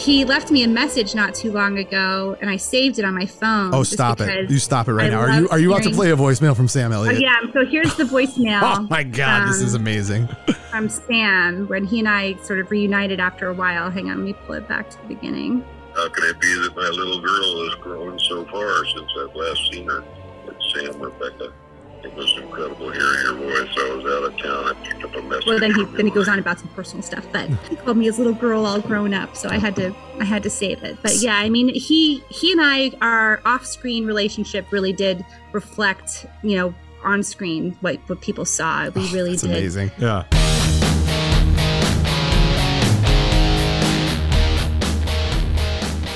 he left me a message not too long ago, and I saved it on my phone. Oh, stop it! You stop it right I now. Are you love are you about to play a voicemail from Sam Oh, Elliott? yeah, so here's the voicemail. Oh my God, this is um, amazing. From Sam, when he and I sort of reunited after a while. Hang on, let me pull it back to the beginning. How can it be that my little girl has grown so far since I've last seen her? It's Sam, Rebecca. It was incredible hearing your voice. I was out of town. I picked up a message. Well, then he then he goes on about some personal stuff, but he called me his little girl all grown up, so I had to I had to save it. But yeah, I mean, he he and I our off-screen relationship really did reflect, you know, on screen what what people saw. We Oh, really That's did. amazing. Yeah.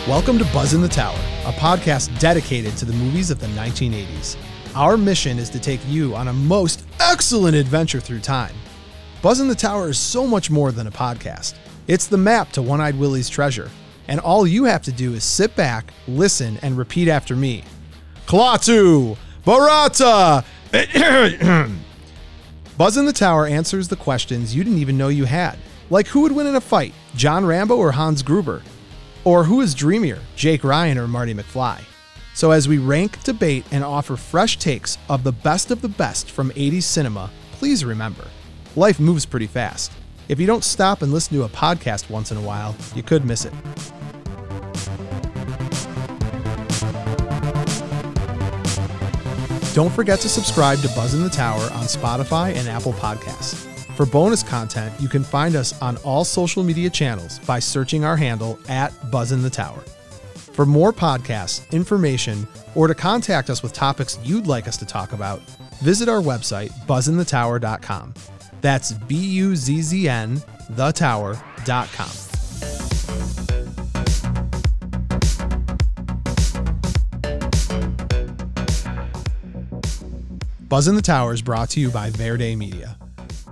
Welcome to Buzz in the Tower, a podcast dedicated to the movies of the 1980s. Our mission is to take you on a most excellent adventure through time. Buzz in the Tower is so much more than a podcast. It's the map to One Eyed Willie's treasure. And all you have to do is sit back, listen, and repeat after me. Klaatu! Barada! Buzz in the Tower answers the questions you didn't even know you had. Like who would win in a fight, John Rambo or Hans Gruber? Or who is dreamier, Jake Ryan or Marty McFly? So as we rank, debate, and offer fresh takes of the best of the best from 80s cinema, please remember, life moves pretty fast. If you don't stop and listen to a podcast once in a while, you could miss it. Don't forget to subscribe to Buzz in the Tower on Spotify and Apple Podcasts. For bonus content, you can find us on all social media channels by searching our handle at Buzz in the Tower. For more podcasts, information, or to contact us with topics you'd like us to talk about, visit our website, buzzinthetower.com. That's B U Z Z N, thetower.com. Buzz in the Tower is brought to you by Verde Media.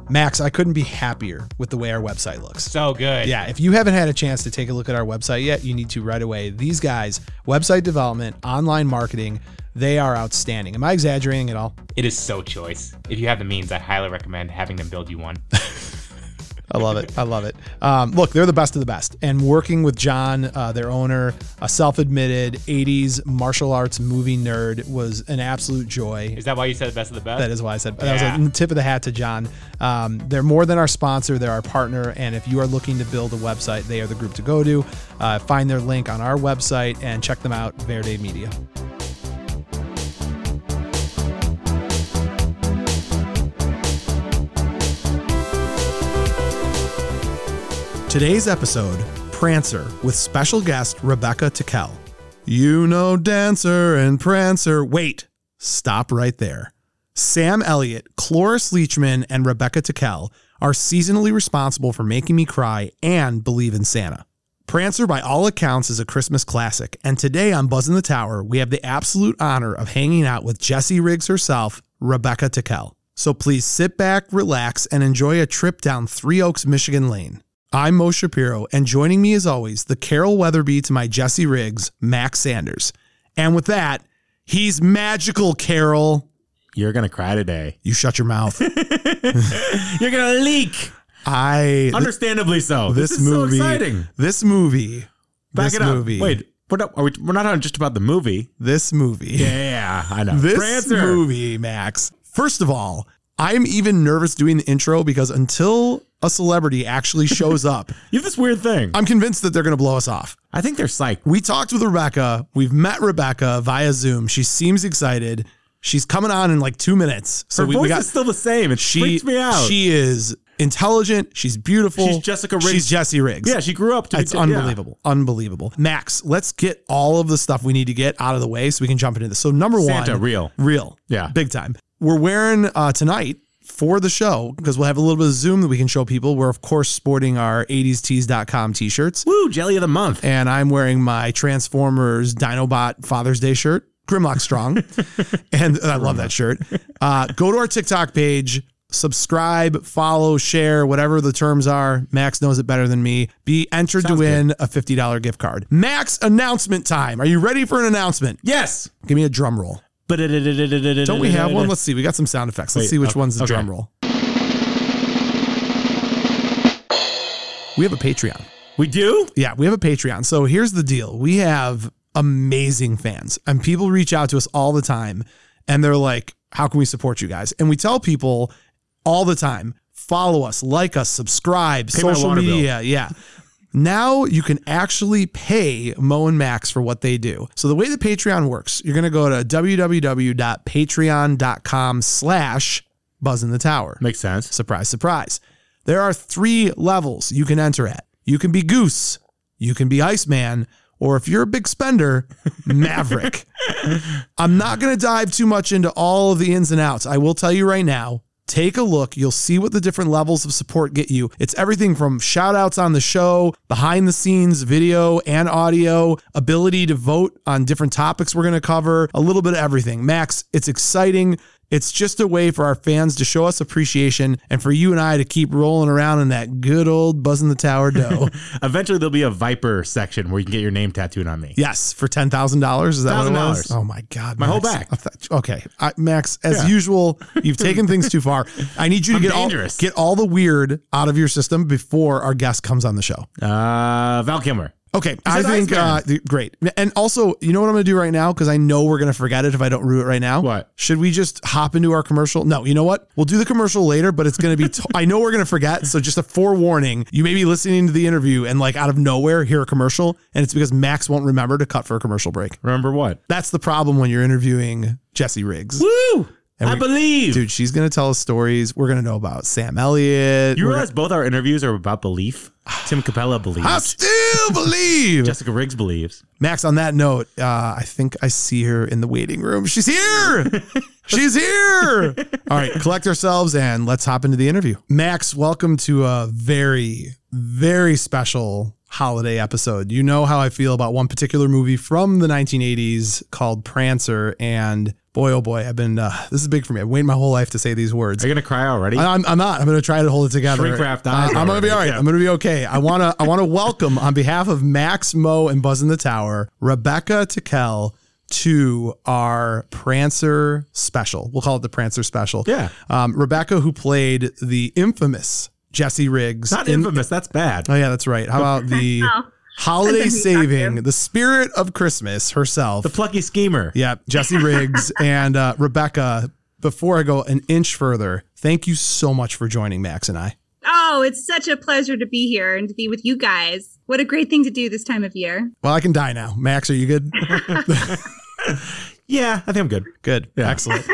Max, I couldn't be happier with the way our website looks. So good. Yeah, if you haven't had a chance to take a look at our website yet, you need to right away. These guys, website development, online marketing, they are outstanding. Am I exaggerating at all? It is so choice. If you have the means, I highly recommend having them build you one. I love it. I love it. Um, look, they're the best of the best. And working with John, uh, their owner, a self admitted 80s martial arts movie nerd, was an absolute joy. Is that why you said the best of the best? That is why I said that Yeah. was a tip of the hat to John. Um, they're more than our sponsor; they're our partner. And if you are looking to build a website, they are the group to go to. Uh, find their link on our website and check them out. Verde Media. Today's episode, Prancer, with special guest Rebecca Tickell. You know Dancer and Prancer. Wait, stop right there. Sam Elliott, Cloris Leachman, and Rebecca Tickell are seasonally responsible for making me cry and believe in Santa. Prancer, by all accounts, is a Christmas classic, and today on Buzz in the Tower, we have the absolute honor of hanging out with Jessie Riggs herself, Rebecca Tickell. So please sit back, relax, and enjoy a trip down Three Oaks, Michigan Lane. I'm Mo Shapiro, and joining me as always, the Carol Weatherby to my Jesse Riggs, Max Sanders. And with that, he's magical, Carol. You're gonna cry today. You shut your mouth. You're gonna leak. I Understandably so. this, This, is movie, so exciting. this movie, Back this it up. movie, Wait, we're not. We, we're not on just about the movie. this movie, Yeah, I know. this Prancer. movie, Max. First of all, I'm even nervous doing the intro because until a celebrity actually shows up, You have this weird thing. I'm convinced that they're going to blow us off. I think they're psyched. We talked with Rebecca. We've met Rebecca via Zoom. She seems excited. She's coming on in like two minutes. So Her we, voice we got is still the same. It she. freaks me out. She is intelligent. She's beautiful. She's Jessica Riggs. She's Jesse Riggs. yeah, she grew up to. It's be, yeah. unbelievable. Unbelievable. Max, let's get all of the stuff we need to get out of the way so we can jump into this. So number Santa, one, real. real, Yeah. big time. We're wearing uh, tonight for the show because we'll have a little bit of Zoom that we can show people. We're of course sporting our 80stees.com t-shirts, Woo, jelly of the month. and I'm wearing my Transformers Dinobot Father's Day shirt, Grimlock Strong, and I love that shirt. Uh, go to our TikTok page. Subscribe, follow, share, whatever the terms are. Max knows it better than me. Be entered to Sounds win a $50 gift card. Max announcement time. Are you ready for an announcement? Yes. Give me a drum roll. Don't Don't we have one? Let's see. We got some sound effects. Let's Wait, see which okay, one's the okay. drum roll. We have a Patreon. We do? Yeah, we have a Patreon. So here's the deal. We have amazing fans and people reach out to us all the time and they're like, how can we support you guys? And we tell people all the time, follow us, like us, subscribe, Pay social water bill. media. Yeah. Now you can actually pay Mo and Max for what they do. So the way the Patreon works, you're going to go to www.patreon.com slash buzz in the tower. Makes sense. Surprise, surprise. There are three levels you can enter at. You can be Goose, you can be Iceman, or if you're a big spender, Maverick. I'm not going to dive too much into all of the ins and outs. I will tell you right now. Take a look. You'll see what the different levels of support get you. It's everything from shout outs on the show, behind the scenes video and audio, ability to vote on different topics we're going to cover, a little bit of everything. Max, it's exciting. It's just a way for our fans to show us appreciation and for you and I to keep rolling around in that good old Buzz in the Tower dough. Eventually, there'll be a Viper section where you can get your name tattooed on me. yes, for $10,000. Is that what it was? $10,000. Oh my God. My whole Max. back. I thought- Okay. I, Max, as Yeah. usual, you've taken things too far. I need you to I'm get all, get all the weird out of your system before our guest comes on the show. Uh, Val Kilmer. Okay, I think uh, great. And also, you know what I'm going to do right now because I know we're going to forget it if I don't rue it right now. What? Should we just hop into our commercial? No, you know what? We'll do the commercial later, but it's going to be. T- I know we're going to forget, so just a forewarning. You may be listening to the interview and like out of nowhere hear a commercial, and it's because Max won't remember to cut for a commercial break. Remember what? That's the problem when you're interviewing Jesse Riggs. Woo! And I we- believe. Dude, she's going to tell us stories. We're going to know about Sam Elliott. you We're realize both our interviews are about belief? Tim Capella believes. I still believe. Jessica Riggs believes. Max, on that note, uh, I think I see her in the waiting room. She's here. She's here. All right, collect ourselves and let's hop into the interview. Max, welcome to a very, very special holiday episode. You know how I feel about one particular movie from the 1980s called Prancer. And boy, oh boy, I've been, uh, this is big for me. I've waited my whole life to say these words. Are you gonna cry already? I- I'm, I'm not. I'm going to try to hold it together. Shrink wrapped eyes I'm going to be all right. already. I'm going to be okay. I want to. I want to welcome on behalf of Max, Mo, and Buzz in the Tower, Rebecca Tickell to our Prancer special. We'll call it the Prancer special. Yeah. Um, Rebecca, who played the infamous Jesse Riggs. Not in- infamous. That's bad. Oh yeah, that's right. How about the Oh. Holiday That's saving, the spirit of Christmas herself? The plucky schemer. Yeah, Jesse Riggs and uh, Rebecca. Before I go an inch further, thank you so much for joining Max and I. Oh, it's such a pleasure to be here and to be with you guys. What a great thing to do this time of year. Well, I can die now. Max, are you good? Yeah, I think I'm good. good. Yeah. Excellent.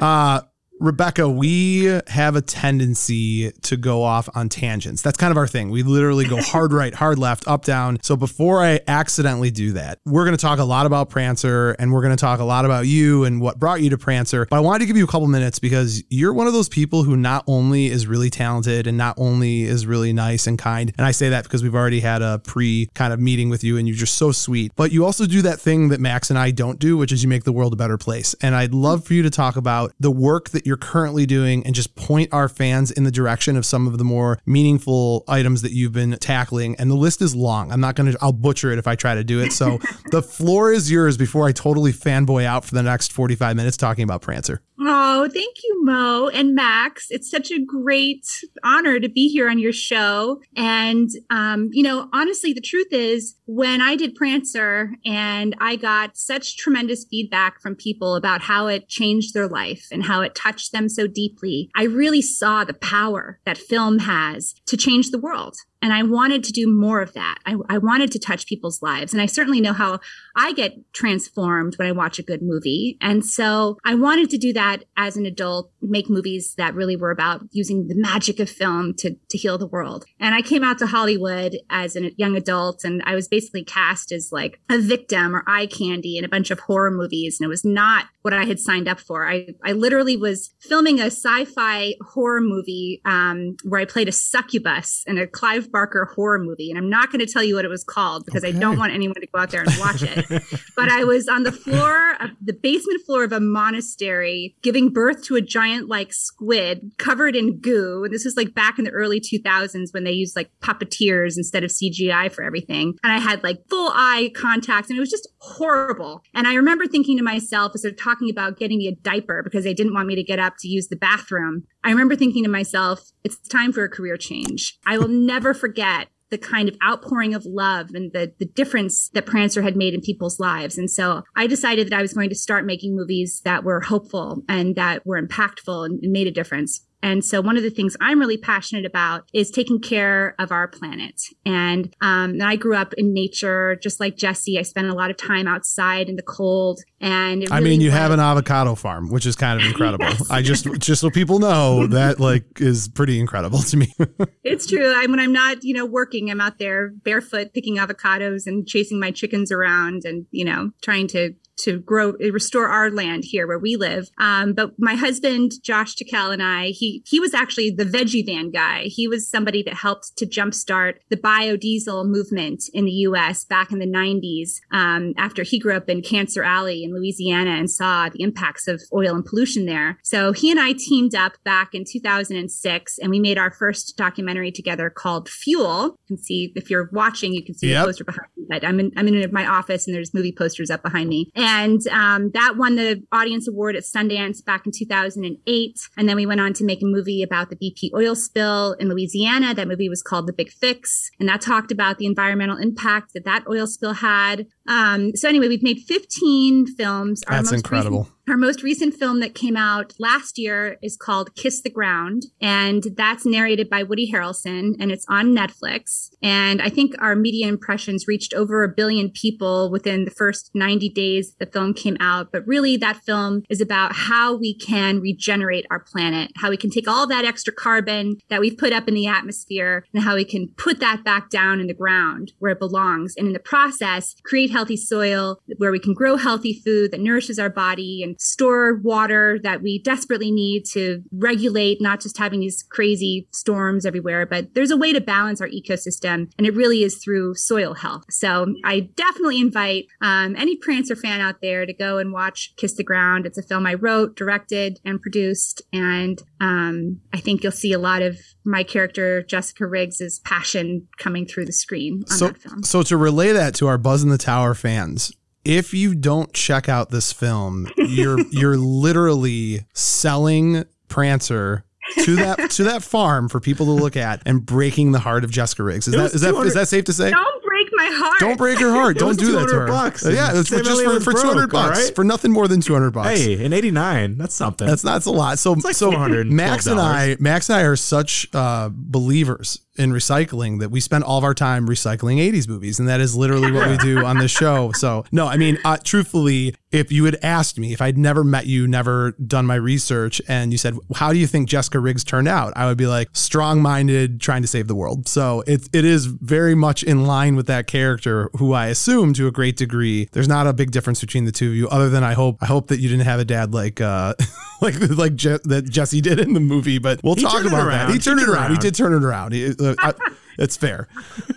Uh, Rebecca, we have a tendency to go off on tangents. That's kind of our thing. We literally go hard right, hard left, up, down. So before I accidentally do that, we're going to talk a lot about Prancer and we're going to talk a lot about you and what brought you to Prancer. But I wanted to give you a couple minutes because you're one of those people who not only is really talented and not only is really nice and kind. And I say that because we've already had a pre kind of meeting with you and you're just so sweet. But you also do that thing that Max and I don't do, which is you make the world a better place. And I'd love for you to talk about the work that you're currently doing and just point our fans in the direction of some of the more meaningful items that you've been tackling. And the list is long. I'm not going to, I'll butcher it if I try to do it. So the floor is yours before I totally fanboy out for the next 45 minutes talking about Prancer. Oh, thank you, Mo and Max. It's such a great honor to be here on your show. And, um, you know, honestly, the truth is, when I did Prancer and I got such tremendous feedback from people about how it changed their life and how it touched them so deeply, I really saw the power that film has to change the world. And I wanted to do more of that. I, I wanted to touch people's lives. And I certainly know how I get transformed when I watch a good movie. And so I wanted to do that as an adult, make movies that really were about using the magic of film to, to heal the world. And I came out to Hollywood as a young adult and I was basically cast as like a victim or eye candy in a bunch of horror movies. And it was not what I had signed up for. I, I literally was filming a sci-fi horror movie um, where I played a succubus in a Clive Barker horror movie. And I'm not going to tell you what it was called because I don't want anyone to go out there and watch it but I was on the floor of the basement floor of a monastery giving birth to a giant like squid covered in goo. And this was like back in the early 2000s when they used like puppeteers instead of CGI for everything. And I had like full eye contact and it was just horrible. And I remember thinking to myself as they're talking about getting me a diaper because they didn't want me to get up to use the bathroom. I remember thinking to myself, it's time for a career change. I will never forget the kind of outpouring of love and the, the difference that Prancer had made in people's lives. And so I decided that I was going to start making movies that were hopeful and that were impactful and, and made a difference. And so one of the things I'm really passionate about is taking care of our planet. And, um, and I grew up in nature, just like Jesse. I spent a lot of time outside in the cold. And it I mean, you was- have an avocado farm, which is kind of incredible. Yes. I just, just so people know, that like is pretty incredible to me. It's true. I, when I'm not, you know, working, I'm out there barefoot picking avocados and chasing my chickens around, and you know, trying to to grow restore our land here where we live. Um, but my husband Josh Tickell and I, he he was actually the veggie van guy. He was somebody that helped to jumpstart the biodiesel movement in the U.S. back in the 90s. Um, after he grew up in Cancer Alley in Louisiana and saw the impacts of oil and pollution there, so he and I teamed up back in 2006, and we made our first documentary together called Fuel. You can see if you're watching, you can see Yep. the poster behind me. But I'm in I'm in my office, and there's movie posters up behind me. And um, that won the Audience Award at Sundance back in 2008. And then we went on to make a movie about the BP oil spill in Louisiana. That movie was called The Big Fix, and that talked about the environmental impact that that oil spill had. Um, so anyway, we've made 15 films. That's incredible. recent- our most recent film that came out last year is called Kiss the Ground, and that's narrated by Woody Harrelson, and it's on Netflix. And I think our media impressions reached over a billion people within the first 90 days the film came out. But really, that film is about how we can regenerate our planet, how we can take all that extra carbon that we've put up in the atmosphere, and how we can put that back down in the ground where it belongs. And in the process, create healthy soil where we can grow healthy food that nourishes our body and store water that we desperately need to regulate not just having these crazy storms everywhere, but there's a way to balance our ecosystem. And it really is through soil health. So I definitely invite um, any Prancer fan out there to go and watch Kiss the Ground. It's a film I wrote, directed, and produced. And um, I think you'll see a lot of my character, Jessica Riggs' passion coming through the screen on so, that film. so to relay that to our Buzz in the Tower fans, if you don't check out this film, you're you're literally selling Prancer to that to that farm for people to look at and breaking the heart of Jessica Riggs. Is that is that is that safe to say? Don't break my heart. Don't break her heart. Don't do that to her. bucks. Yeah, it's for, just for, for 200 broke, all bucks. right? For nothing more than 200 bucks. Hey, in '89, that's something. That's not that's a lot. So like so Max and I Max and I are such uh, believers in recycling that we spend all of our time recycling 80s movies and that is literally what we do on this show. So no, I mean uh, truthfully, if you had asked me if I'd never met you, never done my research and you said, "How do you think Jessica Riggs turned out?" I would be like, "Strong-minded, trying to save the world." So it it is very much in line with that character who I assume to a great degree. There's not a big difference between the two of you other than I hope I hope that you didn't have a dad like uh like like Je- that Jesse did in the movie, but we'll He talk about that. around. He He turned it turned it around. He did turn it around. He, uh, I- it's fair.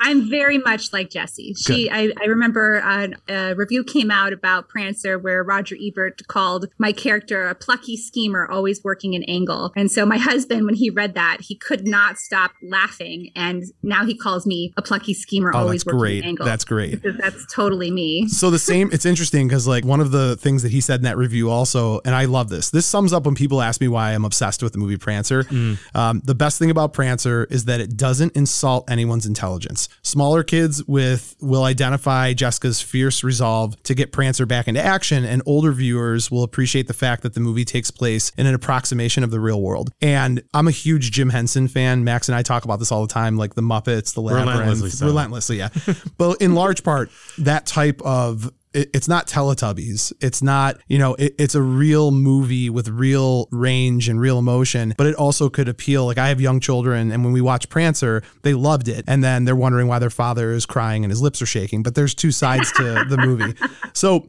I'm very much like Jessie. She, I, I remember uh, a review came out about Prancer where Roger Ebert called my character a plucky schemer, always working an angle. And so my husband, when he read that, he could not stop laughing, and now he calls me a plucky schemer, Oh, always working great. an angle. That's great. Because that's totally me. So the same, it's interesting because like one of the things that he said in that review also, and I love this. This sums up when people ask me why I'm obsessed with the movie Prancer. Um, the best thing about Prancer is that it doesn't insult anyone's intelligence. Smaller kids with will identify Jessica's fierce resolve to get Prancer back into action, and older viewers will appreciate the fact that the movie takes place in an approximation of the real world. And I'm a huge Jim Henson fan. Max and I talk about this all the time, like the Muppets, the Relentlessly so. relentlessly, yeah. but in large part, that type of it, it's not Teletubbies. It's not, you know, it, it's a real movie with real range and real emotion, but it also could appeal. Like I have young children, and when we watch Prancer, they loved it. And then they're wondering why their father is crying and his lips are shaking. But there's two sides to the movie. So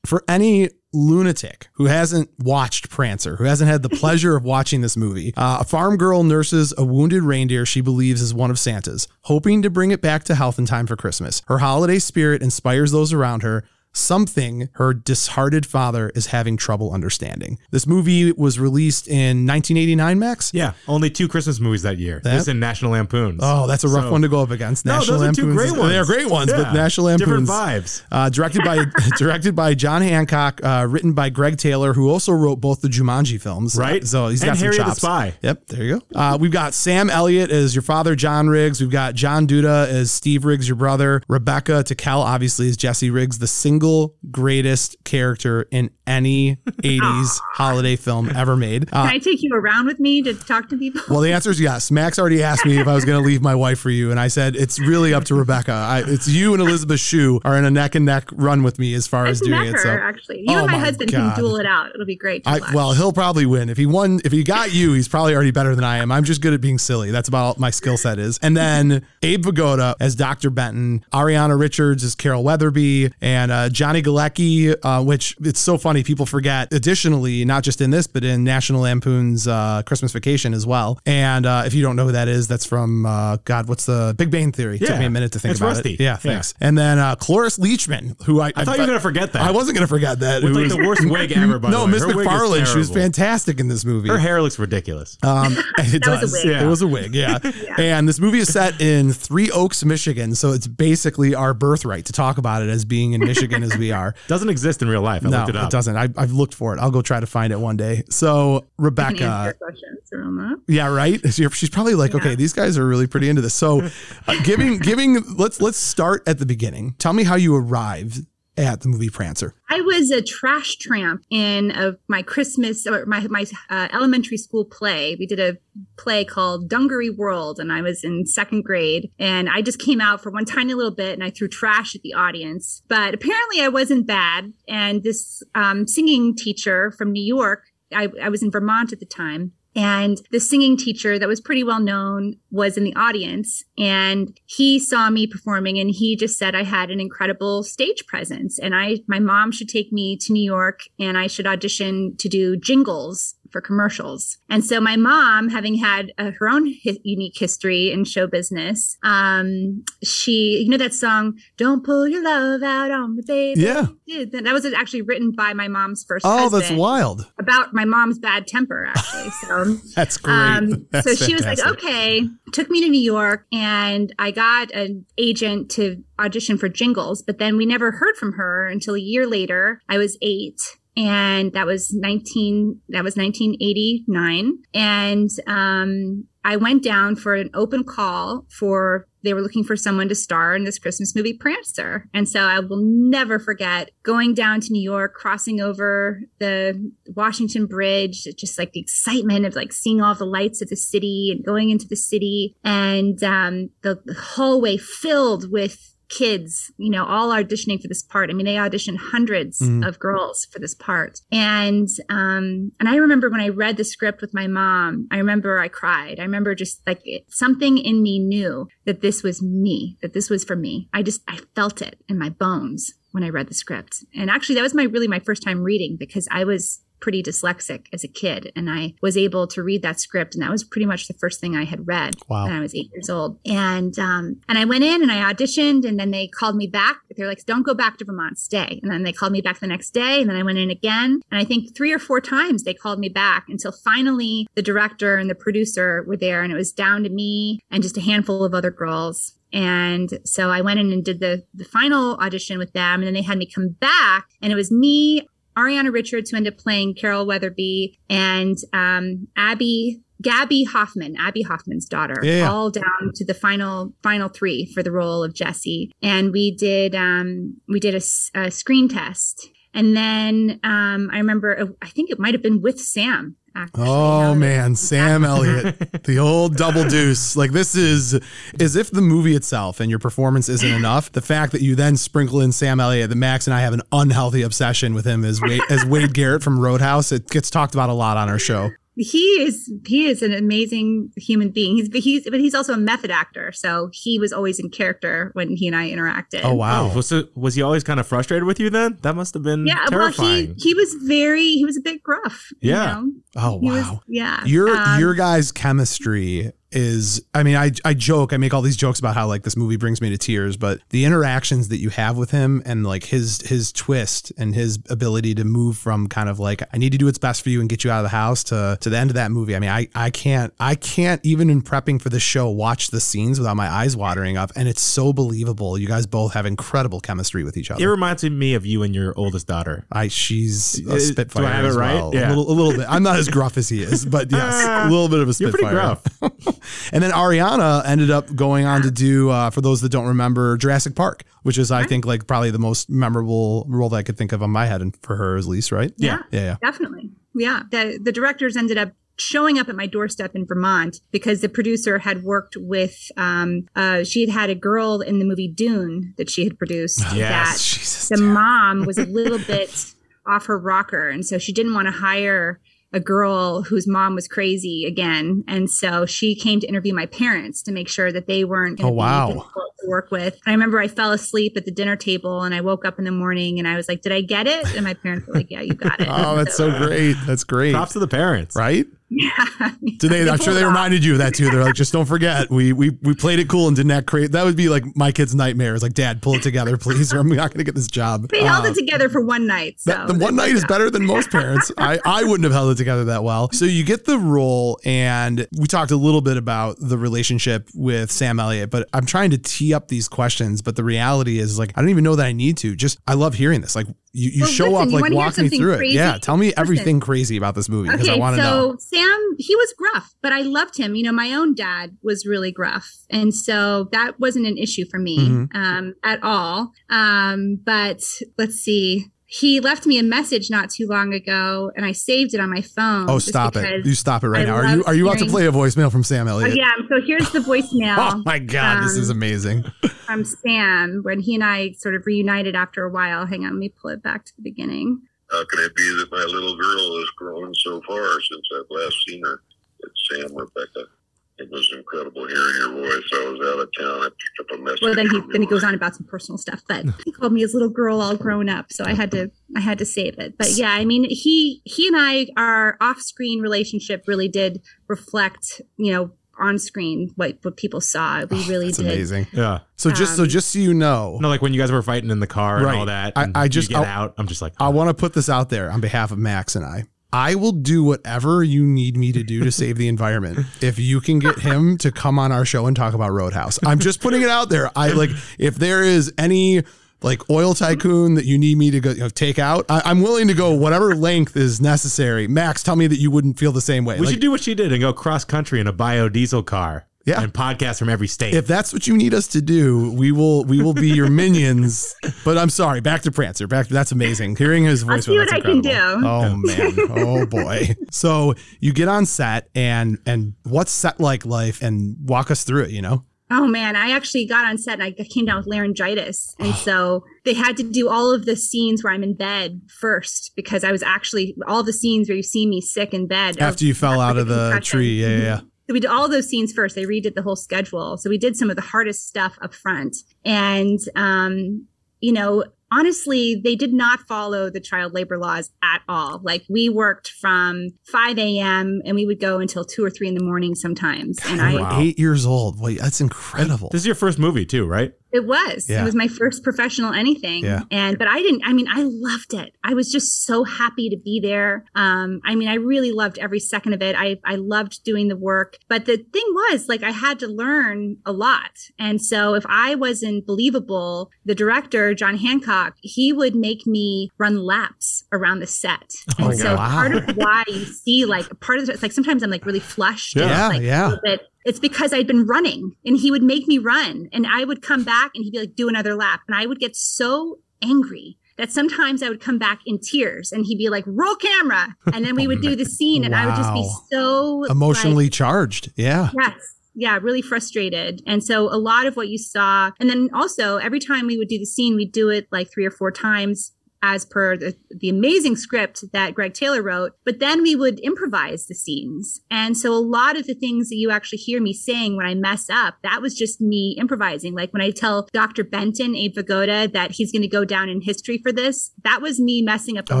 for any lunatic who hasn't watched Prancer, who hasn't had the pleasure of watching this movie, uh, a farm girl nurses a wounded reindeer she believes is one of Santa's, hoping to bring it back to health in time for Christmas. Her holiday spirit inspires those around her. Something her disheartened father is having trouble understanding. This movie was released in 1989, Max? Yeah, only two Christmas movies that year. That- this and National Lampoons. Oh, that's a rough So- one to go up against. No, National those are two great ones. They're great ones, but National Lampoons. different vibes. Uh, directed by directed by John Hancock, uh, written by Greg Taylor, who also wrote both the Jumanji films. Right. So he's got And some Harry the chops. Spy. Yep, there you go. Uh, we've got Sam Elliott as your father, John Riggs. We've got John Duda as Steve Riggs, your brother. Rebecca Tickell, obviously, is Jesse Riggs, the single greatest character in any 80s holiday film ever made. Uh, Can I take you around with me to talk to people? well, the answer is yes. Max already asked me if I was going to leave my wife for you, and I said it's really up to Rebecca. I, it's you and Elizabeth Shue are in a neck and neck run with me as far as doing it. So, actually. You Oh and my, my husband God. can duel it out. It'll be great. I, well, he'll probably win if he won. If he got you, he's probably already better than I am. I'm just good at being silly. That's about all my skill set is. And then Abe Vigoda as Dr. Benton, Ariana Richards as Carol Weatherby, and uh, Johnny Galecki, uh, which it's so funny people forget. Additionally, not just in this, but in National Lampoon's uh, Christmas Vacation as well. And uh, if you don't know who that is, that's from uh, God, what's the Big Bang Theory? Took me a minute to think It's about Rusty. it. Yeah, Yeah. thanks. And then uh, Cloris Leachman, who I, I thought you were gonna forget that. I wasn't going to forget that. With like was- the worst wig ever. By no, the. Miss Her McFarland. She was fantastic in this movie. Her hair looks ridiculous. Um, it That was a does. wig. It was a wig, yeah. And this movie is set in Three Oaks, Michigan, so it's basically our birthright to talk about it as being in Michigan as we are. Doesn't exist in real life. I no, looked it up. doesn't. I, I've looked for it. I'll go try to find it one day. So I can answer Rebecca, your questions around that. yeah, right. She's she's probably like, okay, these guys are really pretty into this. So, uh, giving, giving. Let's let's start at the beginning. Tell me how you arrived at the movie Prancer. I was a trash tramp in a, my Christmas or my my uh, elementary school play. We did a play called Dungaree World, and I was in second grade. And I just came out for one tiny little bit, and I threw trash at the audience. But apparently, I wasn't bad. And this um, singing teacher from New York, I, I was in Vermont at the time. And the singing teacher that was pretty well known was in the audience and he saw me performing and he just said I had an incredible stage presence and I my mom should take me to New York and I should audition to do jingles for commercials. And so my mom, having had uh, her own hi- unique history in show business, um, she, you know, that song, Don't Pull Your Love Out on Me, Baby. Yeah. That that was actually written by my mom's first Oh, that's wild. about my mom's bad temper, actually. So, That's great. um, That's so she was like, okay, took me to New York and I got an agent to audition for jingles, but then we never heard from her until a year later. I was eight. And that was 19, that was 1989. And, um, I went down for an open call for they were looking for someone to star in this Christmas movie Prancer. And so I will never forget going down to New York, crossing over the Washington Bridge, just like the excitement of like seeing all the lights of the city and going into the city and um, the, the hallway filled with kids, you know, all auditioning for this part. I mean, they auditioned 100s Mhm. of girls for this part. And um and I remember when I read the script with my mom, I remember I cried. I remember just like it, something in me knew that this was me, that this was for me. I just I felt it in my bones when I read the script. And actually that was my really my first time reading because I was pretty dyslexic as a kid and I was able to read that script and that was pretty much the first thing I had read Wow. when I was eight years old. And um and I went in and I auditioned and then they called me back. They're like, don't go back to Vermont, stay. And then they called me back the next day and then I went in again. And I think three or four times they called me back until finally the director and the producer were there and it was down to me and just a handful of other girls. And so I went in and did the the final audition with them and then they had me come back and it was me Ariana Richards, who ended up playing Carol Weatherby, and um, Abby Gabby Hoffman, Abby Hoffman's daughter, Yeah, all down to the final final three for the role of Jesse. And we did um, we did a screen test, and then um, I remember I think it might have been with Sam. Actually, Oh man, Sam Elliott, the old double deuce. Like this is as if the movie itself and your performance isn't enough. The fact that you then sprinkle in Sam Elliott, that Max and I have an unhealthy obsession with him as Wade, as Wade Garrett from Roadhouse. It gets talked about a lot on our show. He is he is an amazing human being. He's but he's but he's also a method actor, so he was always in character when he and I interacted. Oh wow. Oh, was, it, was he always kind of frustrated with you then? That must have been Yeah, terrifying. well, he he was very he was a bit gruff. you Yeah. know? Oh He was- wow. yeah. Your Um, your guys' chemistry is I mean, I I joke, I make all these jokes about how like this movie brings me to tears, but the interactions that you have with him and like his his twist and his ability to move from kind of like I need to do what's best for you and get you out of the house to to the end of that movie. I mean, I I can't I can't even in prepping for this show watch the scenes without my eyes watering up and it's so believable. You guys both have incredible chemistry with each other. It reminds me of you and your oldest daughter. I she's Uh, a do spitfire I have it right? well. A Yeah. little a little bit. I'm not as gruff as he is, but yes, a little bit of a spitfire You're pretty gruff. And then Ariana ended up going on to do, uh, for those that don't remember, Jurassic Park, which is, I think, like probably the most memorable role that I could think of on my head, and for her at least, right? Yeah. Yeah, yeah. Definitely. Yeah. The the directors ended up showing up at my doorstep in Vermont because the producer had worked with um uh she had had a girl in the movie Dune that she had produced that Jesus. the mom was a little bit off her rocker and so she didn't want to hire a girl whose mom was crazy again and so she came to interview my parents to make sure that they weren't going Oh, wow. to work with i remember i fell asleep at the dinner table and i woke up in the morning and i was like did i get it and my parents were like yeah you got it Oh, that's so great. That's great. Props to the parents. Right? Yeah Did they? I'm sure they reminded you of that too. They're like, just don't forget, we we we played it cool and didn't act crazy. That would be like my kid's nightmare. Is like, Dad, pull it together, please, or I'm not going to get this job. they held Uh, it together for one night so That, the one night is better than most parents. I, I wouldn't have held it together that well. So you get the role, and we talked a little bit about the relationship with Sam Elliott, but I'm trying to tee up these questions. But the reality is, like, I don't even know that I need to. Just, I love hearing this. Like, you, you Well, show listen, up, like, walk me through crazy? it. Yeah, tell me Listen. everything crazy about this movie because I want to so know. Sam, he was gruff, but I loved him. You know, my own dad was really gruff, and so that wasn't an issue for me Mhm. um, at all. Um, but let's see. He left me a message not too long ago, and I saved it on my phone. Oh, stop it! You stop it right I now. Are you are you about to play a voicemail from Sam Oh, Elliott? yeah, so here's the voicemail Oh my God, this is Um, amazing. from Sam when he and I sort of reunited after a while. Hang on, let me pull it back to the beginning. How can it be that my little girl has grown so far since I've last seen her? It's Sam, Rebecca. It was incredible hearing your voice. I was out of town. I picked up a message. well then he then he goes on about some personal stuff but he called me his little girl all grown up so i had to i had to save it but yeah i mean he he and i our off-screen relationship really did reflect you know on screen what what people saw we really Oh, That's did amazing. Yeah. So just so Um, just so you know, No, like when you guys were fighting in the car and all that. I- and I you just- get I'll- out. I'm just like, I want to put this out there on behalf of Max and I. I will do whatever you need me to do to save the environment. If you can get him to come on our show and talk about Roadhouse, I'm just putting it out there. I like if there is any like oil tycoon that you need me to go you know, take out, I, I'm willing to go whatever length is necessary. Max, tell me that you wouldn't feel the same way. we Like, should do what she did and go cross country in a biodiesel car. Yeah. And podcast from every state. if that's what you need us to do, we will we will be your minions. But I'm sorry, back to Prancer. Back to, that's amazing. Hearing his voice. see that's what I can do. Oh man. Oh boy. So you get on set and and what's set like life and walk us through it, you know? Oh man, I actually got on set and I came down with laryngitis. And so they had to do all of the scenes where I'm in bed first because I was actually all the scenes where you see me sick in bed. After you fell out of the concussion. tree. Yeah, yeah, yeah. So we did all those scenes first. They redid the whole schedule. So we did some of the hardest stuff up front. And um, you know, honestly, they did not follow the child labor laws at all. Like we worked from 5 a.m. and we would go until two or three in the morning sometimes. And I Wow. Eight years old. Wait, that's incredible. this is your first movie too, right? It was. Yeah. It was my first professional anything. Yeah. And but I didn't I mean I loved it. I was just so happy to be there. Um I mean I really loved every second of it. I I loved doing the work. But the thing was like I had to learn a lot. And so if I wasn't believable, the director John Hancock, he would make me run laps around the set. Oh, And so wow. part of why you see like part of it's like sometimes I'm like really flushed. and, Yeah, like, yeah. a little bit it's because I'd been running and he would make me run and I would come back and he'd be like, do another lap. And I would get so angry that sometimes I would come back in tears and he'd be like, roll camera. And then we would do the scene and I would just be so Emotionally like, charged. Yeah. Yes. Yeah, really frustrated. And so a lot of what you saw, and then also every time we would do the scene, we'd do it like three or four times as per the, the amazing script that Greg Taylor wrote. But then we would improvise the scenes. And so a lot of the things that you actually hear me saying when I mess up, that was just me improvising. Like when I tell Dr. Benton, Abe Vigoda, that he's going to go down in history for this, that was me messing up the Oh,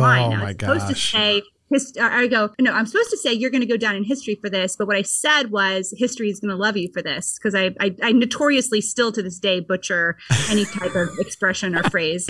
line. I my was supposed to say, his, I go, no, I'm supposed to say you're going to go down in history for this. But what I said was history is going to love you for this because I, I, I notoriously still to this day butcher any type of expression or phrase.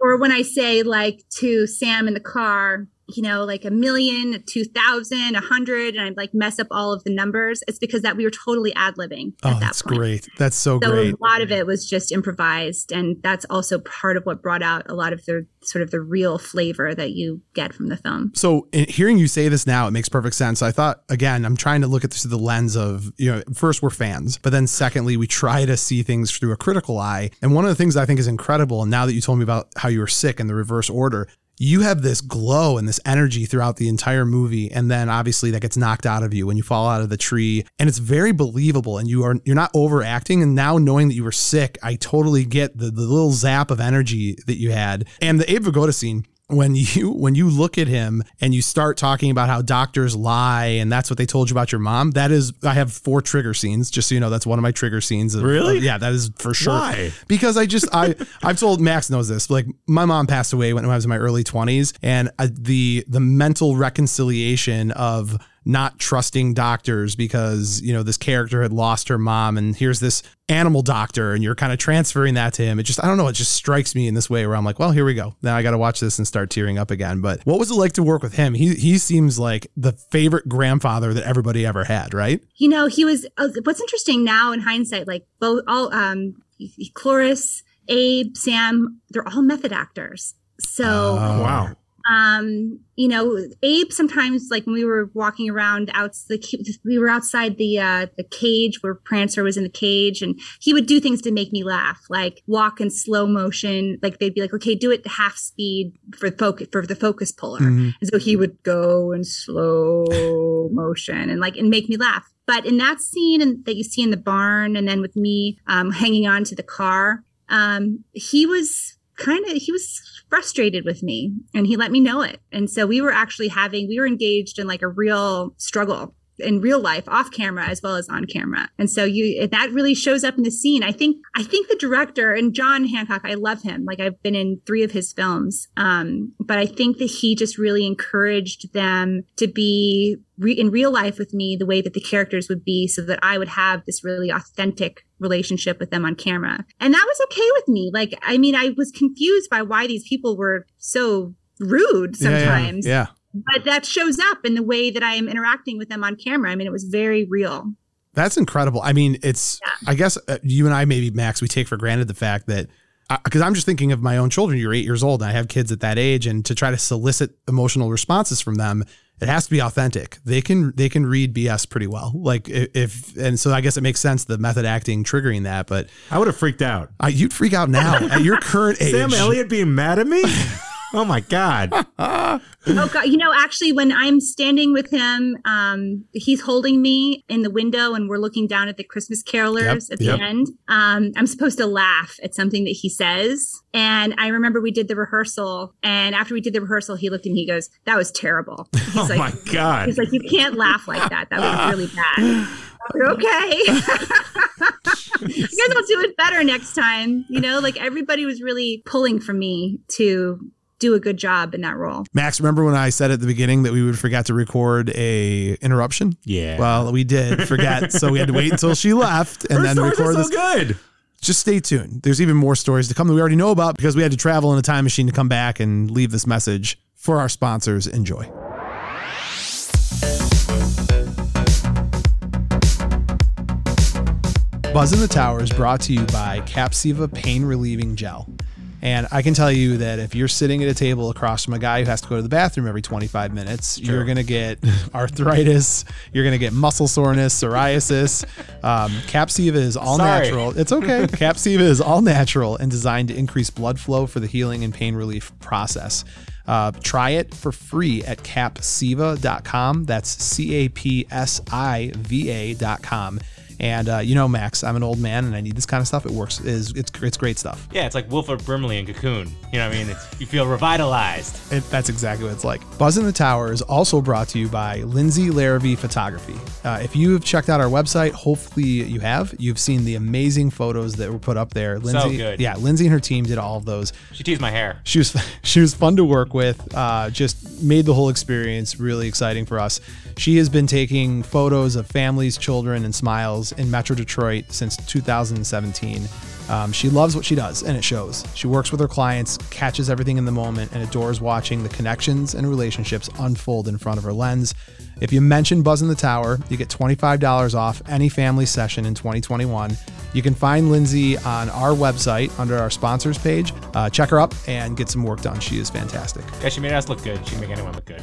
Or when I say like to Sam in the car, you know, like a million, two thousand, a hundred, and I like mess up all of the numbers. It's because that we were totally ad libbing. Oh, that that's point. great. That's so, great. So great. a lot of it was just improvised, and that's also part of what brought out a lot of the sort of the real flavor that you get from the film. So hearing you say this now, it makes perfect sense. I thought again, I'm trying to look at this through the lens of you know, first we're fans, but then secondly, we try to see things through a critical eye. And one of the things I think is incredible, and now that you told me about how you were sick in the reverse order. You have this glow and this energy throughout the entire movie, and then obviously that gets knocked out of you when you fall out of the tree, and it's very believable. And you are you're not overacting. And now knowing that you were sick, I totally get the the little zap of energy that you had, and the Abe Vigoda scene when you when you look at him and you start talking about how doctors lie and that's what they told you about your mom that is i have four trigger scenes just so you know that's one of my trigger scenes of, Really? of- yeah that is for sure Why? because i just i i've told max knows this like my mom passed away when i was in my early 20s and uh, the the mental reconciliation of not trusting doctors because you know this character had lost her mom and here's this animal doctor and you're kind of transferring that to him it just i don't know it just strikes me in this way where i'm like well here we go now i got to watch this and start tearing up again but what was it like to work with him he he seems like the favorite grandfather that everybody ever had right You know, he was. Uh, what's interesting now in hindsight, like both all um, Cloris, Abe, Sam, they're all method actors. So Oh. Wow. Um you know abe sometimes like when we were walking around out the we were outside the uh the cage where prancer was in the cage and he would do things to make me laugh like walk in slow motion like they'd be like okay do it half speed for focus for the focus puller Mhm. and so he would go in slow motion and like and make me laugh but in that scene and that you see in the barn and then with me um hanging on to the car um he was kind of he was frustrated with me and he let me know it. And so we were actually having we were engaged in like a real struggle in real life off camera as well as on camera. And so you that really shows up in the scene. I think i think the director and john hancock i love him. Like i've been in three of his films. Um but i think that he just really encouraged them to be re- in real life with me the way that the characters would be so that i would have this really authentic relationship with them on camera. And that was okay with me. Like i mean i was confused by why these people were so rude Yeah, yeah, sometimes. Yeah but that shows up in the way that I am interacting with them on camera. I mean, it was very real. That's incredible. I mean, it's, I guess uh, you and I, maybe, Max, we take for granted the fact that, because I'm just thinking of my own children. You're eight years old, and I have kids at that age, and to try to solicit emotional responses from them, it has to be authentic. They can they can read BS pretty well. Like i- if and so I guess it makes sense the method acting triggering that. But I would have freaked out. uh, you'd freak out now at your current age. Sam Elliott being mad at me? oh my God. oh God! You know, actually, when I'm standing with him, um, he's holding me in the window, and we're looking down at the Christmas carolers Yep, at the yep. end. Um, I'm supposed to laugh at something that he says, and I remember we did the rehearsal, and after we did the rehearsal, he looked at me, he goes, "That was terrible." He's Oh like, my God. He's like, you can't laugh like that. That was really bad. Okay. I was like, okay. you guys will do it better next time. You know, like everybody was really pulling for me to do a good job in that role. Max, remember when I said at the beginning that we would forget to record a interruption? Yeah. Well, we did forget, so we had to wait until she left and Her then stories are record so this. good. just stay tuned. There's even more stories to come that we already know about because we had to travel in a time machine to come back and leave this message for our sponsors. Enjoy. Buzz in the Tower is brought to you by Capsiva Pain Relieving Gel. And I can tell you that if you're sitting at a table across from a guy who has to go to the bathroom every 25 minutes, you're going to get arthritis, you're going to get muscle soreness, psoriasis. Um, Capsiva is all Sorry. natural. It's okay. Capsiva is all natural and designed to increase blood flow for the healing and pain relief process. Uh, try it for free at capsiva.com. That's C A P S I V A.com. And uh, you know, Max, I'm an old man and I need this kind of stuff. It works. Is it's it's great stuff. Yeah, it's like Wilford Brimley and Cocoon. You know what I mean? It's, you feel revitalized. It, that's exactly what it's like. Buzz in the Tower is also brought to you by Lindsay Larrabee Photography. Uh, if you have checked out our website, hopefully you have. You've seen the amazing photos that were put up there. Lindsay, good. yeah, Lindsay and her team did all of those. She teased my hair. She was she was fun to work with. Uh, just made the whole experience really exciting for us. She has been taking photos of families, children, and smiles in Metro Detroit since 2017. Um, she loves what she does, and it shows. She works with her clients, catches everything in the moment, and adores watching the connections and relationships unfold in front of her lens. If you mention Buzz in the Tower, you get $25 off any family session in 2021. You can find Lindsay on our website under our sponsors page. Uh, check her up and get some work done. She is fantastic. Yeah, she made us look good. She can make anyone look good.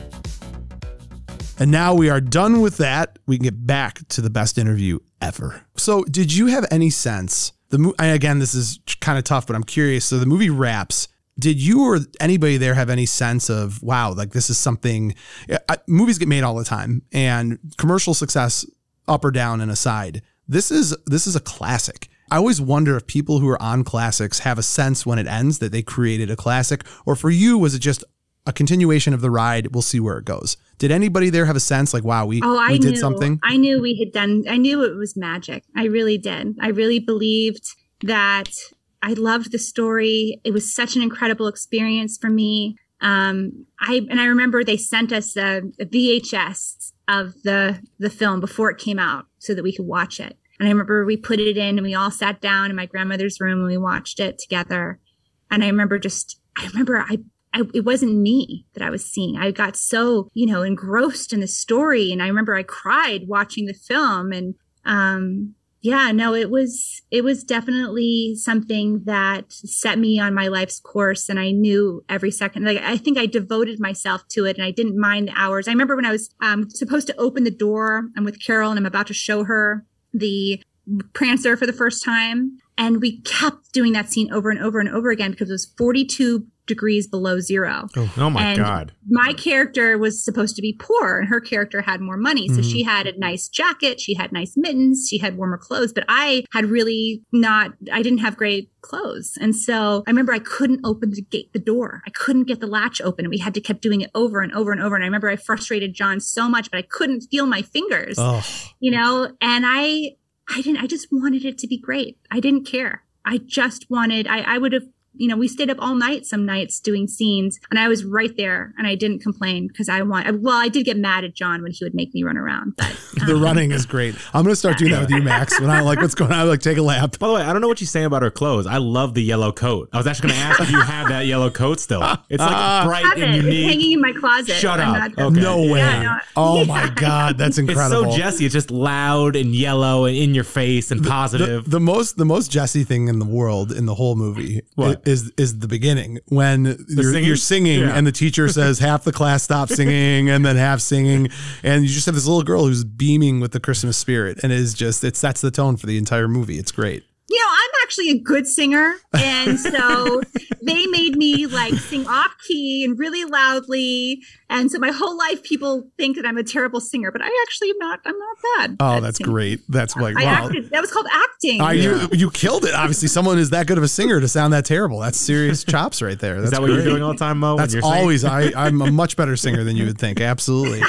And now we are done with that. We can get back to the best interview ever. So, did you have any sense? The mo- again, this is kind of tough, but I'm curious. So, the movie wraps. Did you or anybody there have any sense of wow, like this is something? I, movies get made all the time, and commercial success, up or down and aside, this is this is a classic. I always wonder if people who are on classics have a sense when it ends that they created a classic, or for you was it just a continuation of the ride? We'll see where it goes. Did anybody there have a sense like, wow, we, Oh, I we knew did something? I knew we had done. I knew it was magic. I really did. I really believed that. I loved the story. It was such an incredible experience for me. Um, I and I remember they sent us a, a VHS of the the film before it came out so that we could watch it. And I remember we put it in and we all sat down in my grandmother's room and we watched it together. And I remember just I remember I I, it wasn't me that I was seeing. I got so, you know, engrossed in the story. And I remember I cried watching the film. And um, yeah, no, it was it was definitely something that set me on my life's course. And I knew every second. Like I think I devoted myself to it, and I didn't mind the hours. I remember when I was um, supposed to open the door. I'm with Carol, and I'm about to show her the Prancer for the first time. And we kept doing that scene over and over and over again because it was 42 degrees below zero. Oh my And god. My character was supposed to be poor and her character had more money. So Mhm. she had a nice jacket, she had nice mittens, she had warmer clothes, but I had really not, I didn't have great clothes. And so I remember I couldn't open the gate, the door. I couldn't get the latch open and we had to keep doing it over and over and over. And I remember I frustrated John so much, but I couldn't feel my fingers Oh, you know and i i didn't i just wanted it to be great i didn't care i just wanted i i would have you know we stayed up all night some nights doing scenes and i was right there and i didn't complain because i want well i did get mad at john when he would make me run around but the um, running is great. I'm gonna start doing that with you, Max. When I like what's going on, I like take a lap. By the way, I don't know what you say about her clothes. I love the yellow coat. I was actually going to ask if you have that yellow coat still. It's like Ah. bright have and it. It's unique. hanging in my closet Shut up. Okay. No way. Yeah, no. oh my god, that's It's incredible. so Jesse. It's just loud and yellow and in your face and the, positive. the most the most Jesse thing in the world in the whole movie What? Is is the beginning when you're singing? you're singing Yeah. and the teacher says half the class stops singing and then half singing and you just have this little girl who's beaming with the Christmas spirit and it is just it sets the tone for the entire movie. It's great. You know, I'm actually a good singer. And so they made me like sing off key and really loudly. And so my whole life people think that I'm a terrible singer, but I actually am not, I'm not bad. Oh, that's singing. great. That's like I wow. acted. That was called acting. Uh, you you killed it. Obviously, someone is that good of a singer to sound that terrible. That's serious chops right there. That's Is that what great. you're doing all the time, Mo? That's you're always I. I'm a much better singer than you would think. Absolutely.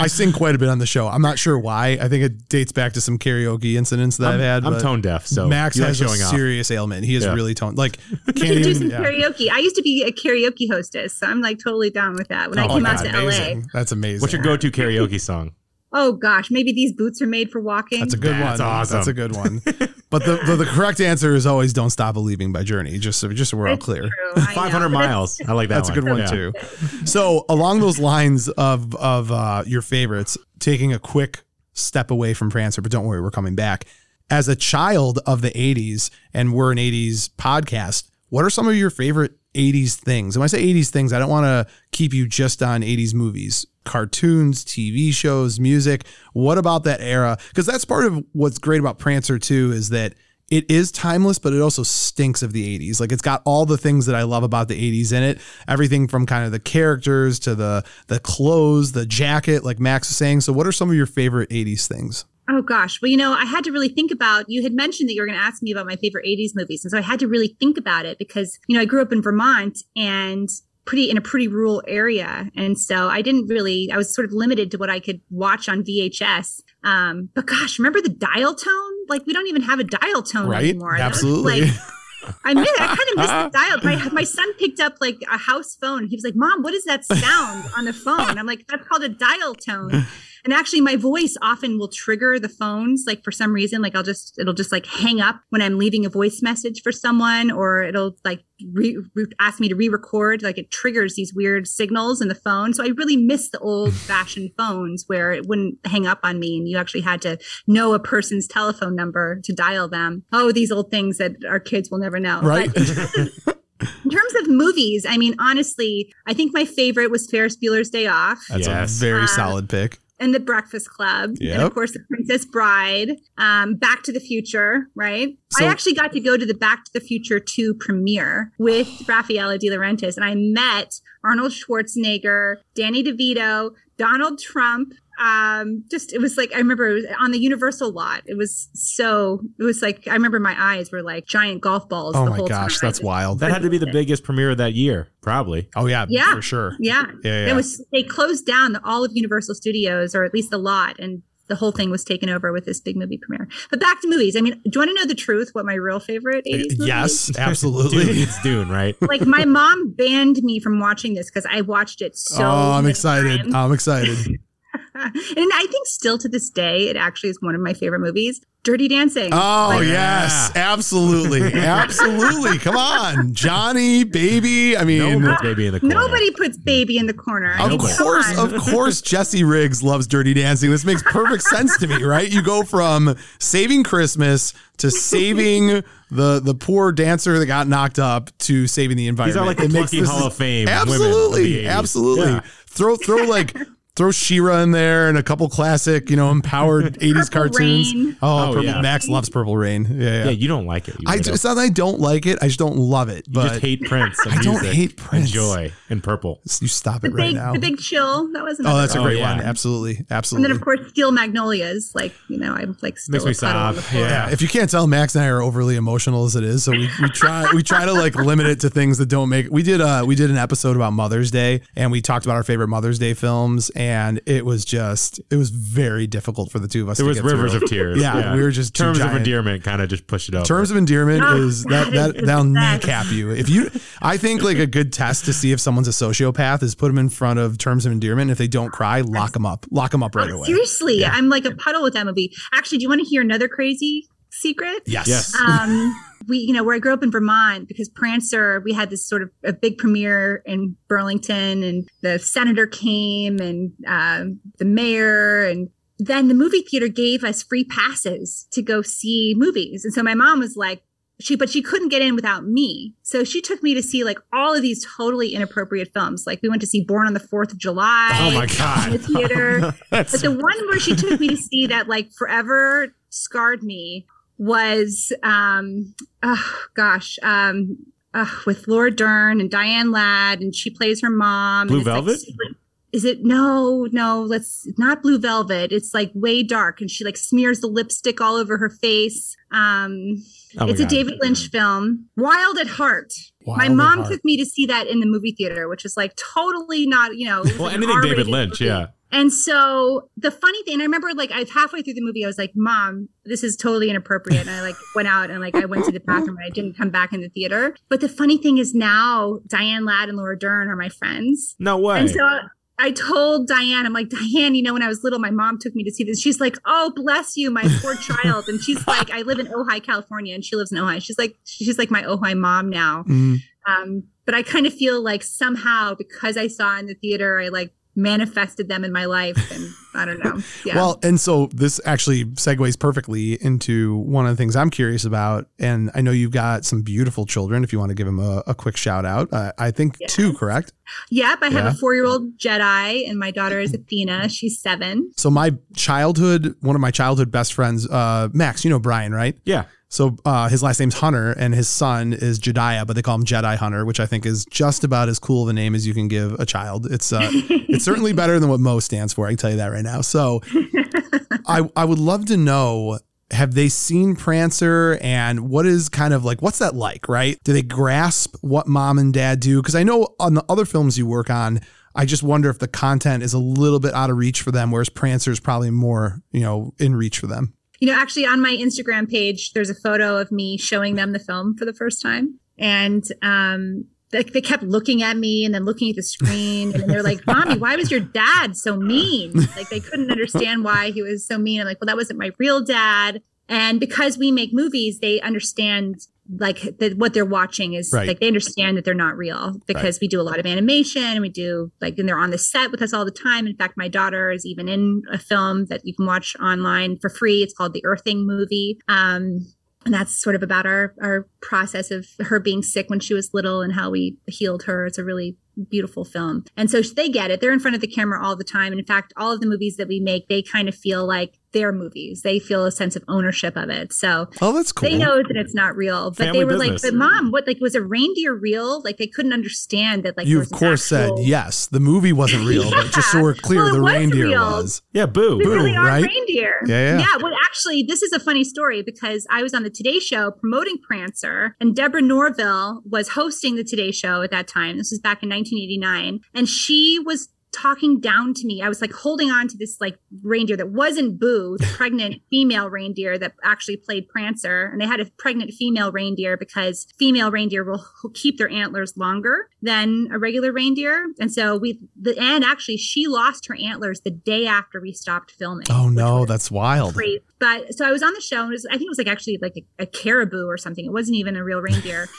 I sing quite a bit on the show. I'm not sure why. I think it dates back to some karaoke incidents that i have had. I'm tone deaf, so Max you like has a showing off. serious ailment. He is Yeah. really tone like We can't do even. some yeah. karaoke. I used to be a karaoke hostess, so I'm like totally down with that. When I Oh, came out to amazing. LA, That's amazing. What's your go-to karaoke song? oh gosh, maybe these boots are made for walking. That's a good That's one. That's awesome. That's a good one. But the, the the correct answer is always "Don't Stop Believing" by Journey. Just so just so we're all clear. true, I know. 500 miles. I like that. That's a good one Yeah. too. So along those lines of of uh, your favorites, taking a quick step away from Prancer, but don't worry, we're coming back. As a child of the '80s, and we're an '80s podcast, what are some of your favorite '80s things? And when I say '80s things, I don't want to keep you just on '80s movies, cartoons, TV shows, music. What about that era? Because that's part of what's great about Prancer too, is that it is timeless, but it also stinks of the 80s. Like it's got all the things that I love about the 80s in it. Everything from kind of the characters to the the clothes, the jacket, like Max was saying. So what are some of your favorite 80s things? Oh gosh. Well, you know, I had to really think about you had mentioned that you were going to ask me about my favorite 80s movies. And so I had to really think about it because, you know, I grew up in Vermont and pretty in a pretty rural area. And so I didn't really I was sort of limited to what I could watch on VHS. Um, but gosh, remember the dial tone? Like we don't even have a dial tone Right? anymore. Absolutely. like, I miss, I kind of missed the dial. My, my son picked up like a house phone. He was like, "Mom, what is that sound on the phone?" I'm like, "That's called a dial tone." And actually, my voice often will trigger the phones. Like for some reason, like I'll just it'll just like hang up when I'm leaving a voice message for someone, or it'll like re- re- ask me to re-record. Like it triggers these weird signals in the phone. So I really miss the old-fashioned phones where it wouldn't hang up on me, and you actually had to know a person's telephone number to dial them. Oh, these old things that our kids will never know. Right. But in terms of movies, I mean, honestly, I think my favorite was Ferris Bueller's Day Off That's Yes. a very Uh, solid pick. And The Breakfast Club, and of course, The Princess Bride, um, Back to the Future, right? So- I actually got to go to the Back to the Future 2 premiere with Raffaella De Laurentiis, and I met Arnold Schwarzenegger, Danny DeVito, Donald Trump. Um, just it was like I remember it was on the Universal lot. It was so it was like I remember my eyes were like giant golf balls. Oh the my whole gosh, time. that's wild. That had to be the biggest premiere of that year, probably. Oh yeah, Yeah. for sure. Yeah. Yeah, yeah. It was they closed down the, all of Universal Studios, or at least the lot, and the whole thing was taken over with this big movie premiere. But back to movies. I mean, do you want to know the truth? What my real favorite 80s movie Yes, is? Dude, absolutely. it's Dune, right? Like my mom banned me from watching this because I watched it so. oh, I'm excited. times. I'm excited. and I think still to this day, it actually is one of my favorite movies. Dirty Dancing. Oh Like, yes, absolutely, absolutely. Come on, Johnny, baby. I mean, No puts baby in the corner. Nobody puts baby in the corner. Of mean, come course, of course, Jesse Riggs loves Dirty Dancing. This makes perfect sense to me, right? You go from saving Christmas to saving the the poor dancer that got knocked up to saving the environment. These are like the It makes Plucky Hall of Fame. women of the Absolutely, 80s. absolutely. Yeah. Throw throw like throw She-Ra in there and a couple classic, you know, empowered '80s cartoons. Rain. Oh, Oh, Purple, yeah. Max loves Purple Rain. Yeah, yeah. Yeah, you don't like it. I weirdo. just, it's not that I don't like it. I just don't love it. You just hate Prince. I don't hate Prince. And joy and purple. you stop the it right big, now. the big chill. That was oh, another that's a Oh, great yeah. one. Absolutely, absolutely. And then, of course, Steel Magnolias. Like, you know, I'm like still Makes me a sob. Yeah. yeah, if you can't tell, Max and I are overly emotional as it is, so we, we try we try to like limit it to things that don't make. We did uh we did an episode about Mother's Day, and we talked about our favorite Mother's Day films, and it was just it was very difficult for the two of us. There to was get rivers through. of tears. Yeah, we were just terms of endearment. Kind of just push it up. Terms of endearment is that that that is the that'll kneecap you. If you, I think like a good test to see if someone's a sociopath is put them in front of terms of endearment. And if they don't cry, lock them up. Lock them up right away. seriously, I'm like a puddle with that movie. Actually, do you want to hear another crazy secret? Yes. Yes. um we you know where i grew up in vermont because prancer we had this sort of a big premiere in burlington and the senator came and um, the mayor and then the movie theater gave us free passes to go see movies. And so my mom was like she but she couldn't get in without me. So she took me to see like all of these totally inappropriate films. Like we went to see born on the fourth of july. Oh my in the god. theater. That's but the one where she took me to see that like forever scarred me was um oh gosh um uh, with Laura Dern and Diane Ladd and she plays her mom. Blue like, Velvet? super- is it no no let's not blue velvet it's like way dark and she like smears the lipstick all over her face um Oh it's a david lynch film wild at heart Wild my mom heart. took me to see that in the movie theater which is like totally not you know Well, like anything David Lynch. movie. Yeah. And so the funny thing, I remember like I halfway through the movie, I was like, "Mom, this is totally inappropriate." And I like went out and like I went to the bathroom and I didn't come back in the theater. But the funny thing is now Diane Ladd and Laura Dern are my friends, No way. and so I told Diane, I'm like, Diane, you know, when I was little, my mom took me to see this. She's like, "Oh, bless you, my poor child." And she's like, I live in Ojai, California, and she lives in Ojai. She's like, she's like my Ojai mom now. Mm. Um, but I kind of feel like somehow because I saw in the theater, I like manifested them in my life, and I don't know. Yeah. Well, and so this actually segues perfectly into one of the things I'm curious about. And I know you've got some beautiful children. If you want to give them a, a quick shout out, uh, I think Yeah. two, correct? yep, I have yeah. a four-year-old Jedi, and my daughter is Athena. She's seven. So my childhood, one of my childhood best friends, uh, Max, you know Brian, right? yeah. So uh, his last name's Hunter, and his son is Jediah, but they call him Jedi Hunter, which I think is just about as cool of a name as you can give a child. It's uh, it's certainly better than what Mo stands for. I can tell you that right now. So I, I would love to know have they seen Prancer and what is kind of like what's that like, right? Do they grasp what mom and dad do? Because I know on the other films you work on, I just wonder if the content is a little bit out of reach for them, whereas Prancer is probably more, you know, in reach for them. You know, actually, on my Instagram page, there's a photo of me showing them the film for the first time, and um, they, they kept looking at me and then looking at the screen, and they're like, "Mommy, why was your dad so mean?" Like they couldn't understand why he was so mean. I'm like, "Well, that wasn't my real dad." And because we make movies, they understand like that what they're watching is Right. like they understand that they're not real because we do a lot of animation and we do like and they're on the set with us all the time. In fact, my daughter is even in a film that you can watch online for free. It's called the Earthing movie. Um and that's sort of about our our process of her being sick when she was little and how we healed her. It's a really beautiful film. And so they get it. They're in front of the camera all the time. And in fact, all of the movies that we make, they kind of feel like their movies. They feel a sense of ownership of it. So Oh, that's cool. they know that it's not real, but Family they were business. like, "But mom, what? Like, was a reindeer real? Like, they couldn't understand that. Like, you of was an course said yes. The movie wasn't real, but just so we're clear, Well, the was reindeer real. was. Yeah, boo. They Boom, really are right? reindeer. Yeah, yeah. Yeah. Well, actually, this is a funny story because I was on the Today Show promoting Prancer, and Deborah Norville was hosting the Today Show at that time. This was back in 1989, and she was talking down to me. I was like holding on to this like reindeer that wasn't Boo, the pregnant female reindeer that actually played Prancer. And they had a pregnant female reindeer because female reindeer will keep their antlers longer than a regular reindeer. And so we, the, and actually she lost her antlers the day after we stopped filming. Oh no, that's wild. crazy. But so I was on the show and it was, I think it was like actually like a, a caribou or something. It wasn't even a real reindeer.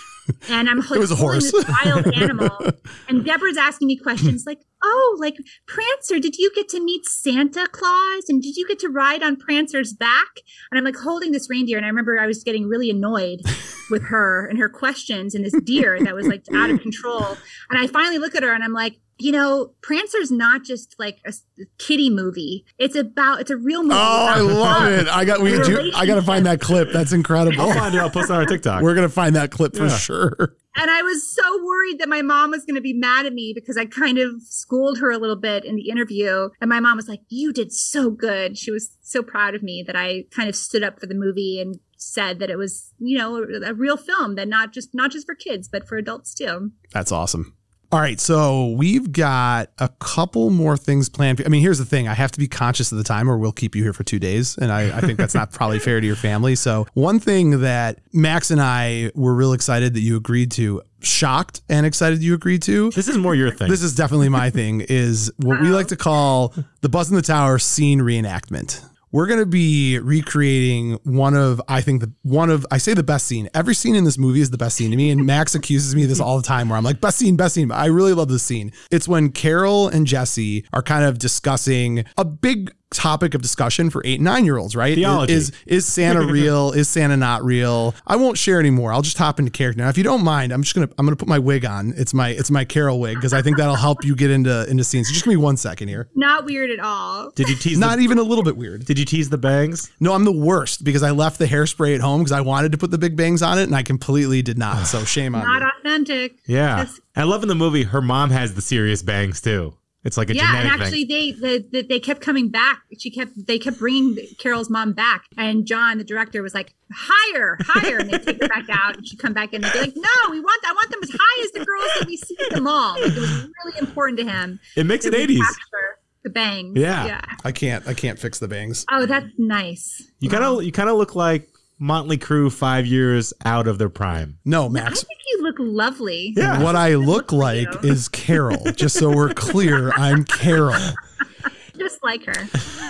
And I'm like, It was a holding this wild animal. And Deborah's asking me questions like, oh, like Prancer, did you get to meet Santa Claus? And did you get to ride on Prancer's back? And I'm like holding this reindeer. And I remember I was getting really annoyed with her and her questions and this deer that was like out of control. And I finally look at her and I'm like, you know, Prancer's not just like a kitty movie. It's about, it's a real movie. Oh, I love love. it. I got we do, I got to find that clip. That's incredible. I'll find it. I'll post it on our TikTok. We're going to find that clip for sure. And I was so worried that my mom was going to be mad at me because I kind of schooled her a little bit in the interview. And my mom was like, You did so good. She was so proud of me that I kind of stood up for the movie and said that it was, you know, a, a real film that not just not just for kids, but for adults too. That's awesome. All right, so we've got a couple more things planned. I mean, here's the thing: I have to be conscious of the time, or we'll keep you here for two days, and I, I think that's not probably fair to your family. So, one thing that Max and I were real excited that you agreed to, shocked and excited you agreed to. this is more your thing. This is definitely my thing. Is what we like to call the Buzz in the Tower scene reenactment. We're going to be recreating one of, I think the one of, I say the best scene. Every scene in this movie is the best scene to me. And Max accuses me of this all the time where I'm like, best scene, best scene. But I really love this scene. It's when Carol and Jesse are kind of discussing a big topic of discussion for eight and nine year olds, right? Theology. Is, is Santa real? is Santa not real? I won't share anymore. I'll just hop into character. Now, if you don't mind, I'm just gonna I'm gonna put my wig on. It's my it's my Carol wig because I think that'll help you get into into scenes. So just give me one second here. Not weird at all. Did you tease? Not the, even a little bit weird. Did you tease the bangs? No, I'm the worst because I left the hairspray at home because I wanted to put the big bangs on it and I completely did not. So shame on Not me. authentic. Yeah. Yes. I love in the movie her mom has the serious bangs too. It's like a yeah, and actually, thing. they the, the, they kept coming back. She kept they kept bringing Carol's mom back, and John, the director, was like, "Higher, higher," and they take her back out, and she come back in and be like, "No, we want I want them as high as the girls that we see in the mall." Like, it was really important to him. It makes it 80s. The bangs. Yeah. Yeah. I can't I can't fix the bangs. Oh, that's nice. You kind of you kind of look like Motley Crue 5 years out of their prime. No, Max. I think you look lovely. Yeah. What I look like is Carol. Just so we're clear, I'm Carol. Just like her.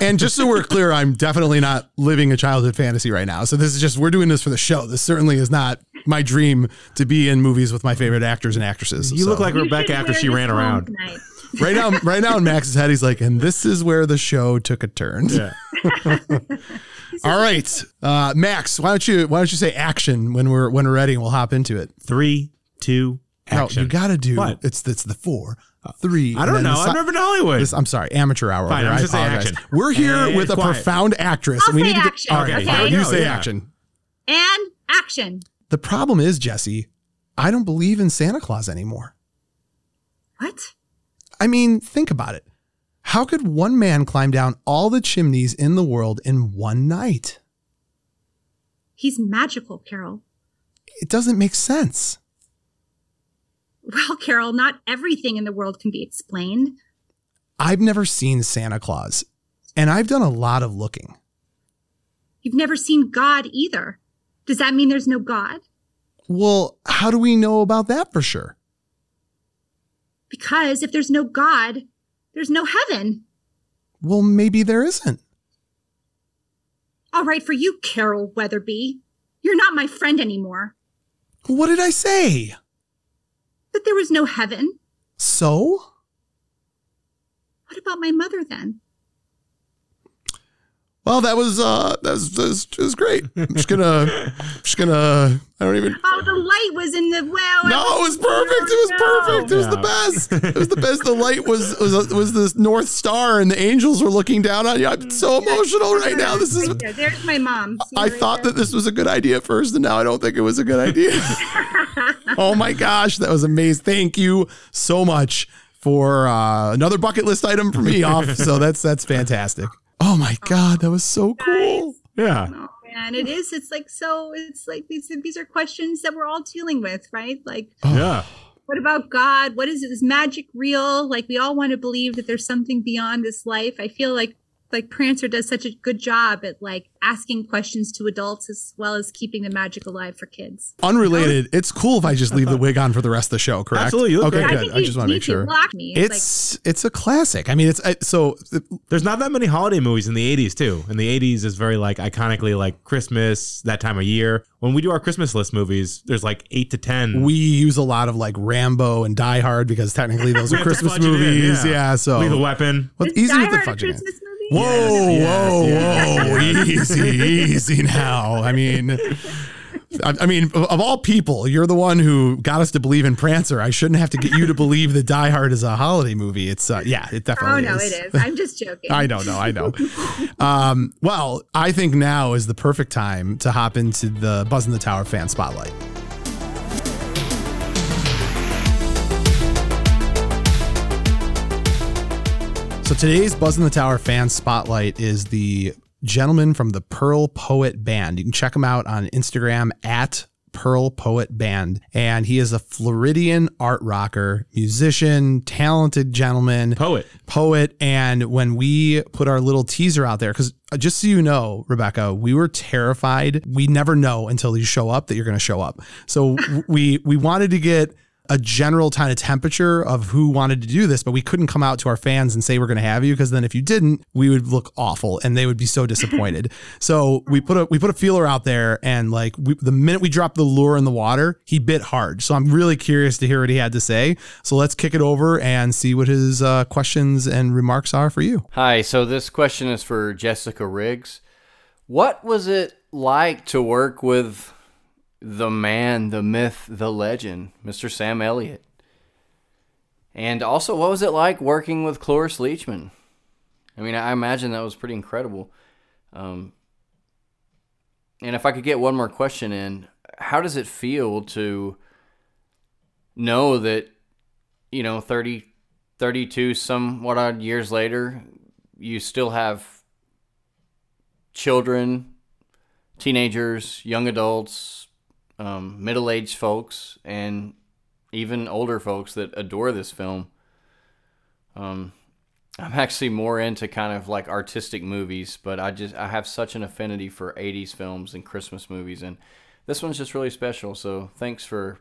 And just so we're clear, I'm definitely not living a childhood fantasy right now. So this is just we're doing this for the show. This certainly is not my dream to be in movies with my favorite actors and actresses. You So, look like You Rebecca after she ran around. tonight. Right now, right now in Max's head, he's like, and this is where the show took a turn. Yeah. All right, uh, Max, why don't you why don't you say action when we're when we're ready and we'll hop into it. 3 2 action. No, you got to do What? it's it's the four, three. I don't know. I've si- never been to Hollywood. This, I'm sorry, amateur hour. Fine. I'm just saying apologize. action. We're here Hey, with a quiet. profound actress. I'll we say need to get action, all right. okay? how do No, you say yeah. action? And action. The problem is, Jesse, I don't believe in Santa Claus anymore. What? I mean, think about it. How could one man climb down all the chimneys in the world in one night? He's magical, Carol. It doesn't make sense. Well, Carol, not everything in the world can be explained. I've never seen Santa Claus, and I've done a lot of looking. You've never seen God either. Does that mean there's no God? Well, how do we know about that for sure? Because if there's no God, there's no heaven. Well, maybe there isn't. All right, for you, Carol Wetherby. You're not my friend anymore. What did I say? That there was no heaven. So? What about my mother then? Well, that was uh that was, that was, that was great. I'm just gonna just gonna I don't even Oh, the light was in the well. No, it was perfect. It was perfect. It was the best. It was the best. The light was was was the North Star, and the angels were looking down on you. I'm so emotional right now. This is. There's my mom. I thought that this was a good idea at first, and now I don't think it was a good idea. oh my gosh, that was amazing. Thank you so much for uh, another bucket list item for me off. So that's that's fantastic. Oh my oh, god, that was so cool. Yeah. Oh man, it is. It's like so. It's like these. These are questions that we're all dealing with, right? Like, oh. Yeah. what about God? What is it? Is magic real? Like, we all want to believe that there's something beyond this life. I feel like like Prancer does such a good job at like asking questions to adults as well as keeping the magic alive for kids. Unrelated. It's cool if I just leave the wig on for the rest of the show. Correct? Absolutely, you look Okay, great. good. think I you just want to make sure. block me. It's, It's it's a classic. I mean, it's I, so There's not that many holiday movies in the 80s too. And the 80s is very like iconically like Christmas, that time of year. When we do our Christmas list movies, there's like 8 to 10. we use a lot of like Rambo and Die Hard because technically those are Christmas fudge in, movies. yeah. yeah. so Lethal Weapon. well, easy Die with the Hard a fudging. it. Christmas? Whoa, Yes, whoa, whoa! easy, easy now. I mean, I, I mean, of, of all people, you're the one who got us to believe in Prancer. I shouldn't have to get you to believe that Die Hard is a holiday movie. It's uh, yeah, it definitely is. Oh no, is. it is. I'm just joking. I don't know, no, I know. um, well, I think now is the perfect time to hop into the Buzz in the Tower fan spotlight. So today's Buzz in the Tower fan spotlight is the gentleman from the Pearl Poet Band. You can check him out on Instagram at Pearl Poet Band. And he is a Floridian art rocker, musician, talented gentleman Poet. poet. And when we put our little teaser out there, because uh, just so you know, Rebecca, we were terrified. We never know until you show up that you're going to show up. So we we wanted to get a general kind of temperature of who wanted to do this, but we couldn't come out to our fans and say we're going to have you because then if you didn't, we would look awful and they would be so disappointed. so we put a we put a feeler out there and like we, the minute we dropped the lure in the water, he bit hard. So I'm really curious to hear what he had to say. So let's kick it over and see what his uh, questions and remarks are for you. Hi, so this question is for Jessica Riggs. What was it like to work with the man, the myth, the legend, Mr. Sam Elliott? And also, what was it like working with Cloris Leachman? I mean, I imagine that was pretty incredible. Um, and if I could get one more question in, how does it feel to know that, you know, 30, 32 somewhat odd years later, you still have children, teenagers, young adults, um, middle aged folks, and even older folks that adore this film. Um, I'm actually more into kind of like artistic movies, but I just I have such an affinity for 80s films and Christmas movies, and this one's just really special. So thanks for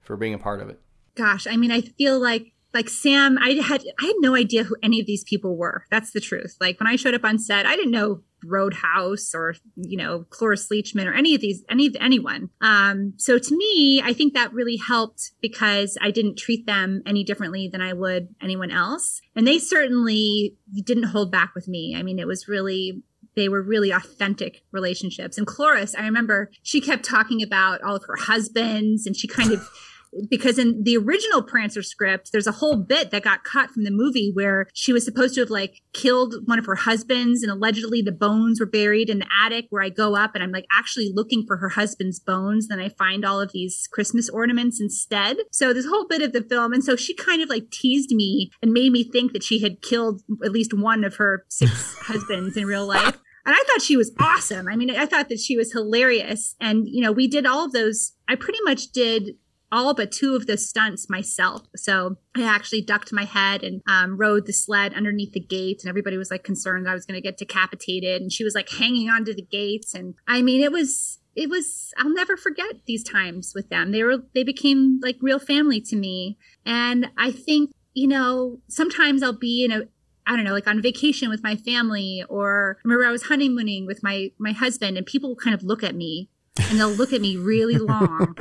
for being a part of it. Gosh, I mean, I feel like like Sam, I had I had no idea who any of these people were. That's the truth. Like when I showed up on set, I didn't know Roadhouse or you know Cloris Leachman or any of these any of anyone. Um, so to me, I think that really helped because I didn't treat them any differently than I would anyone else, and they certainly didn't hold back with me. I mean, it was really they were really authentic relationships. And Cloris, I remember she kept talking about all of her husbands, and she kind of because in the original Prancer script, there's a whole bit that got cut from the movie where she was supposed to have like killed one of her husbands and allegedly the bones were buried in the attic where I go up and I'm like actually looking for her husband's bones. Then I find all of these Christmas ornaments instead. So this whole bit of the film. And so she kind of like teased me and made me think that she had killed at least one of her six husbands in real life. And I thought she was awesome. I mean, I thought that she was hilarious. And, you know, we did all of those. I pretty much did all but two of the stunts myself. So I actually ducked my head and um, rode the sled underneath the gates, and everybody was like concerned I was going to get decapitated. And she was like hanging onto the gates, and I mean, it was it was I'll never forget these times with them. They were they became like real family to me, and I think you know sometimes I'll be in a I don't know, like on vacation with my family, or remember I was honeymooning with my my husband, and people kind of look at me and they'll look at me really long.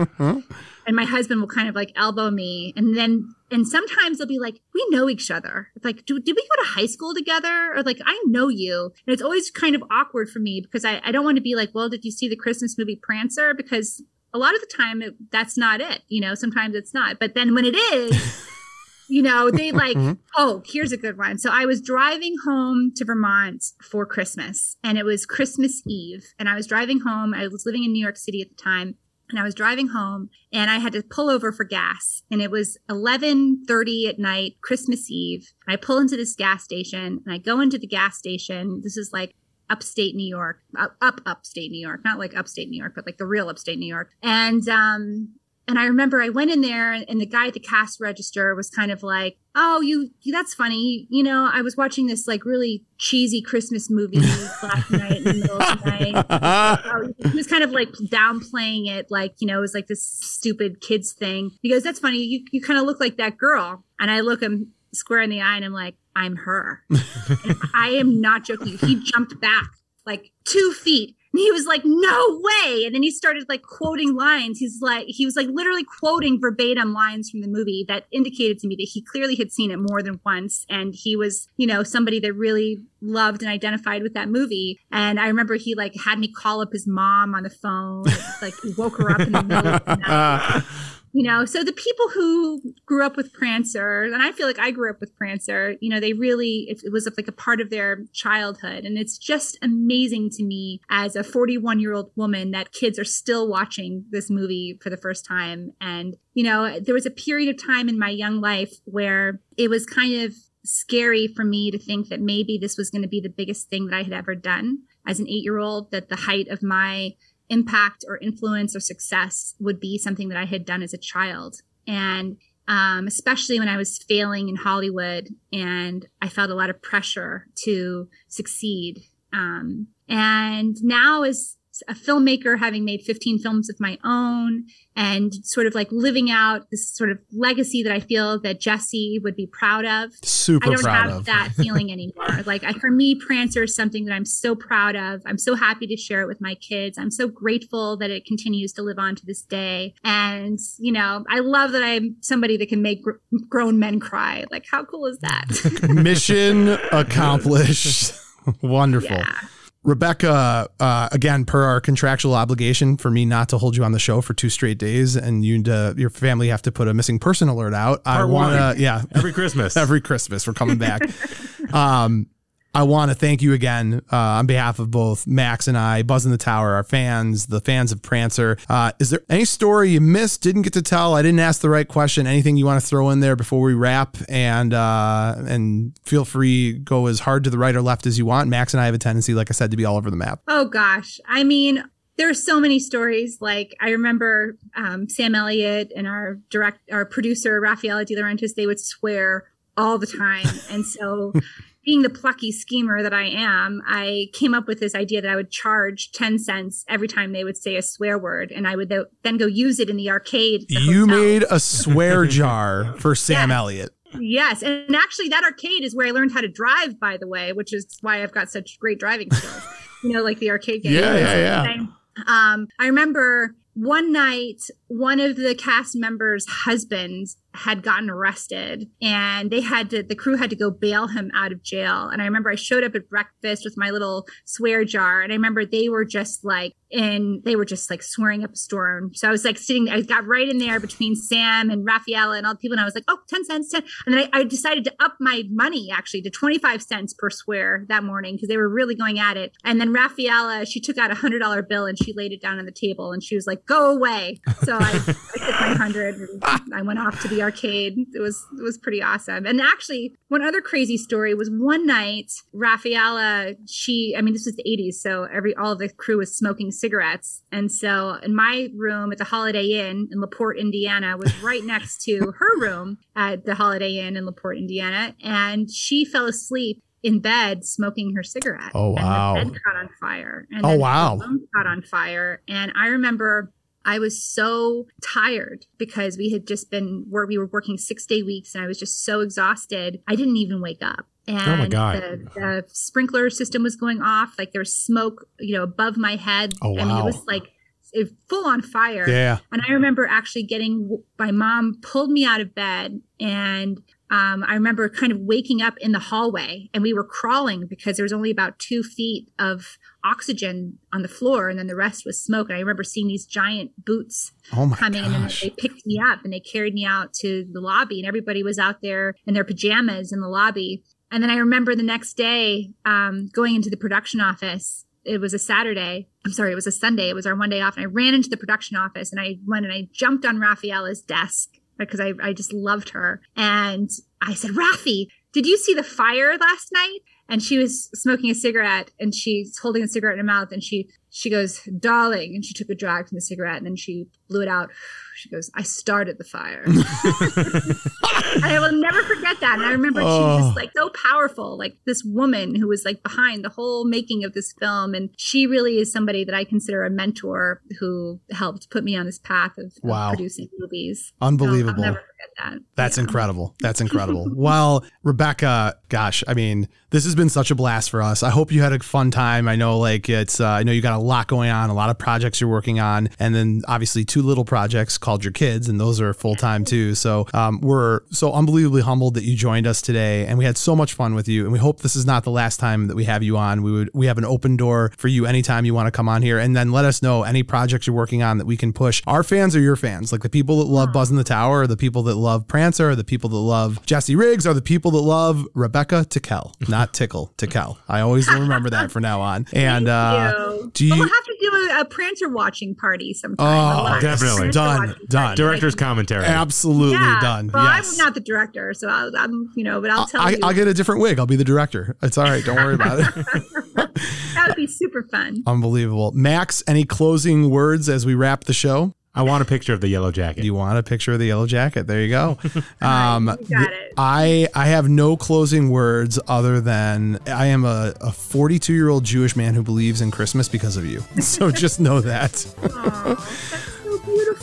And my husband will kind of like elbow me. And then and sometimes they'll be like we know each other. It's like did we go to high school together? Or like i know you. And it's always kind of awkward for me because i, I don't want to be like well did you see the christmas movie prancer? Because a lot of the time it, that's not it you know sometimes it's not. But then when it is you know, they like, oh, here's a good one. So I was driving home to Vermont for Christmas and it was Christmas Eve. And I was driving home. I was living in New York City at the time. And I was driving home and I had to pull over for gas. And it was 11:30 at night, Christmas Eve. And I pull into this gas station and I go into the gas station. This is like upstate New York, up, up upstate New York, not like upstate New York, but like the real upstate New York. And um and I remember I went in there and the guy at the cast register was kind of like, "Oh, you, that's funny. You know, I was watching this like really cheesy Christmas movie last night in the middle of the night." Oh, he was kind of like downplaying it, like you know, it was like this stupid kids thing. He goes, "That's funny. You you kind of look like that girl." And I look him square in the eye and I'm like, "I'm her." I am not joking. He jumped back like two feet and he was like, no way. And then he started like quoting lines. He's like, he was like literally quoting verbatim lines from the movie that indicated to me that he clearly had seen it more than once. And he was, you know, somebody that really loved and identified with that movie. And I remember he like had me call up his mom on the phone, like he woke her up in the middle of the night. you know so the people who grew up with prancer and i feel like i grew up with prancer you know they really it, was like a part of their childhood. And it's just amazing to me as a 41 year old woman that kids are still watching this movie for the first time. And you know there was a period of time in my young life where it was kind of scary for me to think that maybe this was going to be the biggest thing that i had ever done as an eight year old that the height of my impact or influence or success would be something that I had done as a child. And um, especially when I was failing in Hollywood and I felt a lot of pressure to succeed. Um, and now, as a filmmaker, having made 15 films of my own and sort of like living out this sort of legacy that I feel that Jesse would be proud of. Super I don't proud have of. that feeling anymore. like I, for me, Prancer is something that I'm so proud of. I'm so happy to share it with my kids. I'm so grateful that it continues to live on to this day. And, you know, I love that I'm somebody that can make gr- grown men cry. Like, how cool is that? Mission accomplished. Wonderful. yeah. Rebecca, uh, again, per our contractual obligation for me not to hold you on the show for two straight days, and you uh, your family have to put a missing person alert out. I want to, yeah, Every Christmas. every Christmas we're coming back. um, I want to thank you again uh, on behalf of both Max and I, Buzz in the Tower, our fans, the fans of Prancer. Uh, is there any story you missed, didn't get to tell? I didn't ask the right question. Anything you want to throw in there before we wrap? And uh, and feel free go as hard to the right or left as you want. Max and I have a tendency, like I said, to be all over the map. Oh gosh. I mean, there are so many stories. Like I remember um, Sam Elliott and our direct, our producer Raffaella De Laurentiis, they would swear all the time, and so. Being the plucky schemer that I am, I came up with this idea that I would charge 10 cents every time they would say a swear word, and I would th- then go use it in the arcade. the You hotel. made a swear jar for Sam Yes. Elliott. Yes, and actually, that arcade is where I learned how to drive. By the way, which is why I've got such great driving skills. you know, like the arcade game. Yeah, yeah, yeah. Um, I remember one night, one of the cast members' husbands had gotten arrested and they had to the crew had to go bail him out of jail. And i remember i showed up at breakfast with my little swear jar and i remember they were just like and they were just like swearing up a storm. So i was like sitting i got right in there between sam and Raffaella and all the people and i was like oh 10 cents 10 and then I, I decided to up my money actually to 25 cents per swear that morning because they were really going at it. And then Raffaella uh, she took out a hundred dollar bill and she laid it down on the table and she was like go away. So i, I took my hundred and i went off to the arcade it was it was pretty awesome and actually one other crazy story was one night Raffaella she I mean this was the 80s so every all of the crew was smoking cigarettes and so in my room at the Holiday Inn in LaPorte Indiana was right next to her room at the Holiday Inn in LaPorte Indiana and she fell asleep in bed smoking her cigarette. Oh, wow. And the bed caught on fire. And Oh, wow. The room caught on fire. And I remember I was so tired because we had just been where we were working six day weeks and I was just so exhausted. I didn't even wake up. And Oh my God. The, the sprinkler system was going off. Like there was smoke, you know, above my head. Oh, wow. I mean, it was like it, full on fire. Yeah. And I remember actually getting my mom pulled me out of bed and um, I remember kind of waking up in the hallway and we were crawling because there was only about two feet of oxygen on the floor and then the rest was smoke. And I remember seeing these giant boots Oh coming and then they picked me up and they carried me out to the lobby and everybody was out there in their pajamas in the lobby. And then I remember the next day um, going into the production office. It was a Saturday. I'm sorry, it was a Sunday. It was our one day off. And I ran into the production office and I went and I jumped on Raffaella's desk because I, I just loved her. And I said, Rafi, did you see the fire last night? And she was smoking a cigarette and she's holding a cigarette in her mouth and she she goes, darling, and she took a drag from the cigarette and then she blew it out. She goes, I started the fire. and I will never forget that. And I remember she was Oh. just like so powerful, like this woman who was like behind the whole making of this film. And she really is somebody that I consider a mentor who helped put me on this path of, of producing movies. Unbelievable. I'll never forget that. That's Yeah. incredible. That's incredible. well, Rebecca, gosh, I mean, this has been such a blast for us. I hope you had a fun time. I know, like, it's, uh, I know you got a lot going on, a lot of projects you're working on, and then obviously two little projects called your kids, and those are full time too. So, um, we're so unbelievably humbled that you joined us today, and we had so much fun with you. And we hope this is not the last time that we have you on. We would, we have an open door for you anytime you want to come on here, and then let us know any projects you're working on that we can push. Our fans are your fans, like the people that love Buzz in the Tower, or the people that love Prancer, or the people that love Jesse Riggs, are the people that love Rebecca Tickell, not Tickle Tickell. I always remember that from now on. And uh, you. do you? we'll have to do a, a Prancer watching party sometime. Oh, definitely. Done, done. Director's commentary. Absolutely Yeah. done. Well, yes. I'm not the director, so I'll, I'm, you know, but I'll tell I, you. I'll get a different wig. I'll be the director. It's all right. Don't worry about it. that would be super fun. Unbelievable. Max, any closing words as we wrap the show? I want a picture of the yellow jacket. Do you want a picture of the yellow jacket? There you go. Um, You got it. I I have no closing words other than I am a, a 42 year old Jewish man who believes in Christmas because of you. So just know that. Aw,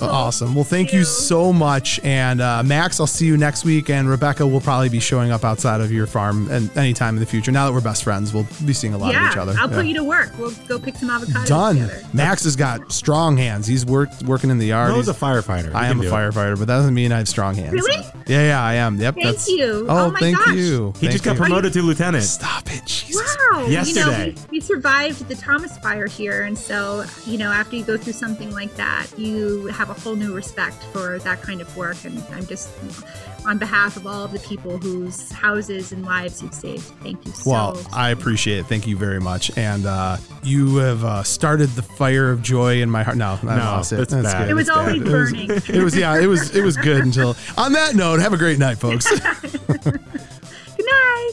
that's. Awesome. Well, thank you you. so much. And uh, Max, I'll see you next week. And Rebecca will probably be showing up outside of your farm and anytime in the future. Now that we're best friends, we'll be seeing a lot yeah, of each other. I'll Yeah. put you to work. We'll go pick some avocados Done. together. Max has got strong hands. He's worked working in the yard. Noah's a He's- firefighter. I am a do it. firefighter, but that doesn't mean I have strong hands. Really? Yeah, yeah, I am. Yep. Thank that's, you. Oh, Oh my thank gosh. you. He Thank just got you. promoted to lieutenant. Stop it, Jesus. Wow. Yesterday. You know, we, we survived the Thomas fire here. And so, you know, after you go through something like that, you have a whole new respect for that kind of work. And I'm just, on behalf of all of the people whose houses and lives you've saved, thank you so Well, so I appreciate it. Thank you very much. And uh, you have uh, started the fire of joy in my heart. No, I No, lost it. that's bad. It was That's always bad. It was- burning. It was, yeah, it was it was good until. On that note, have a great night, folks. Good night.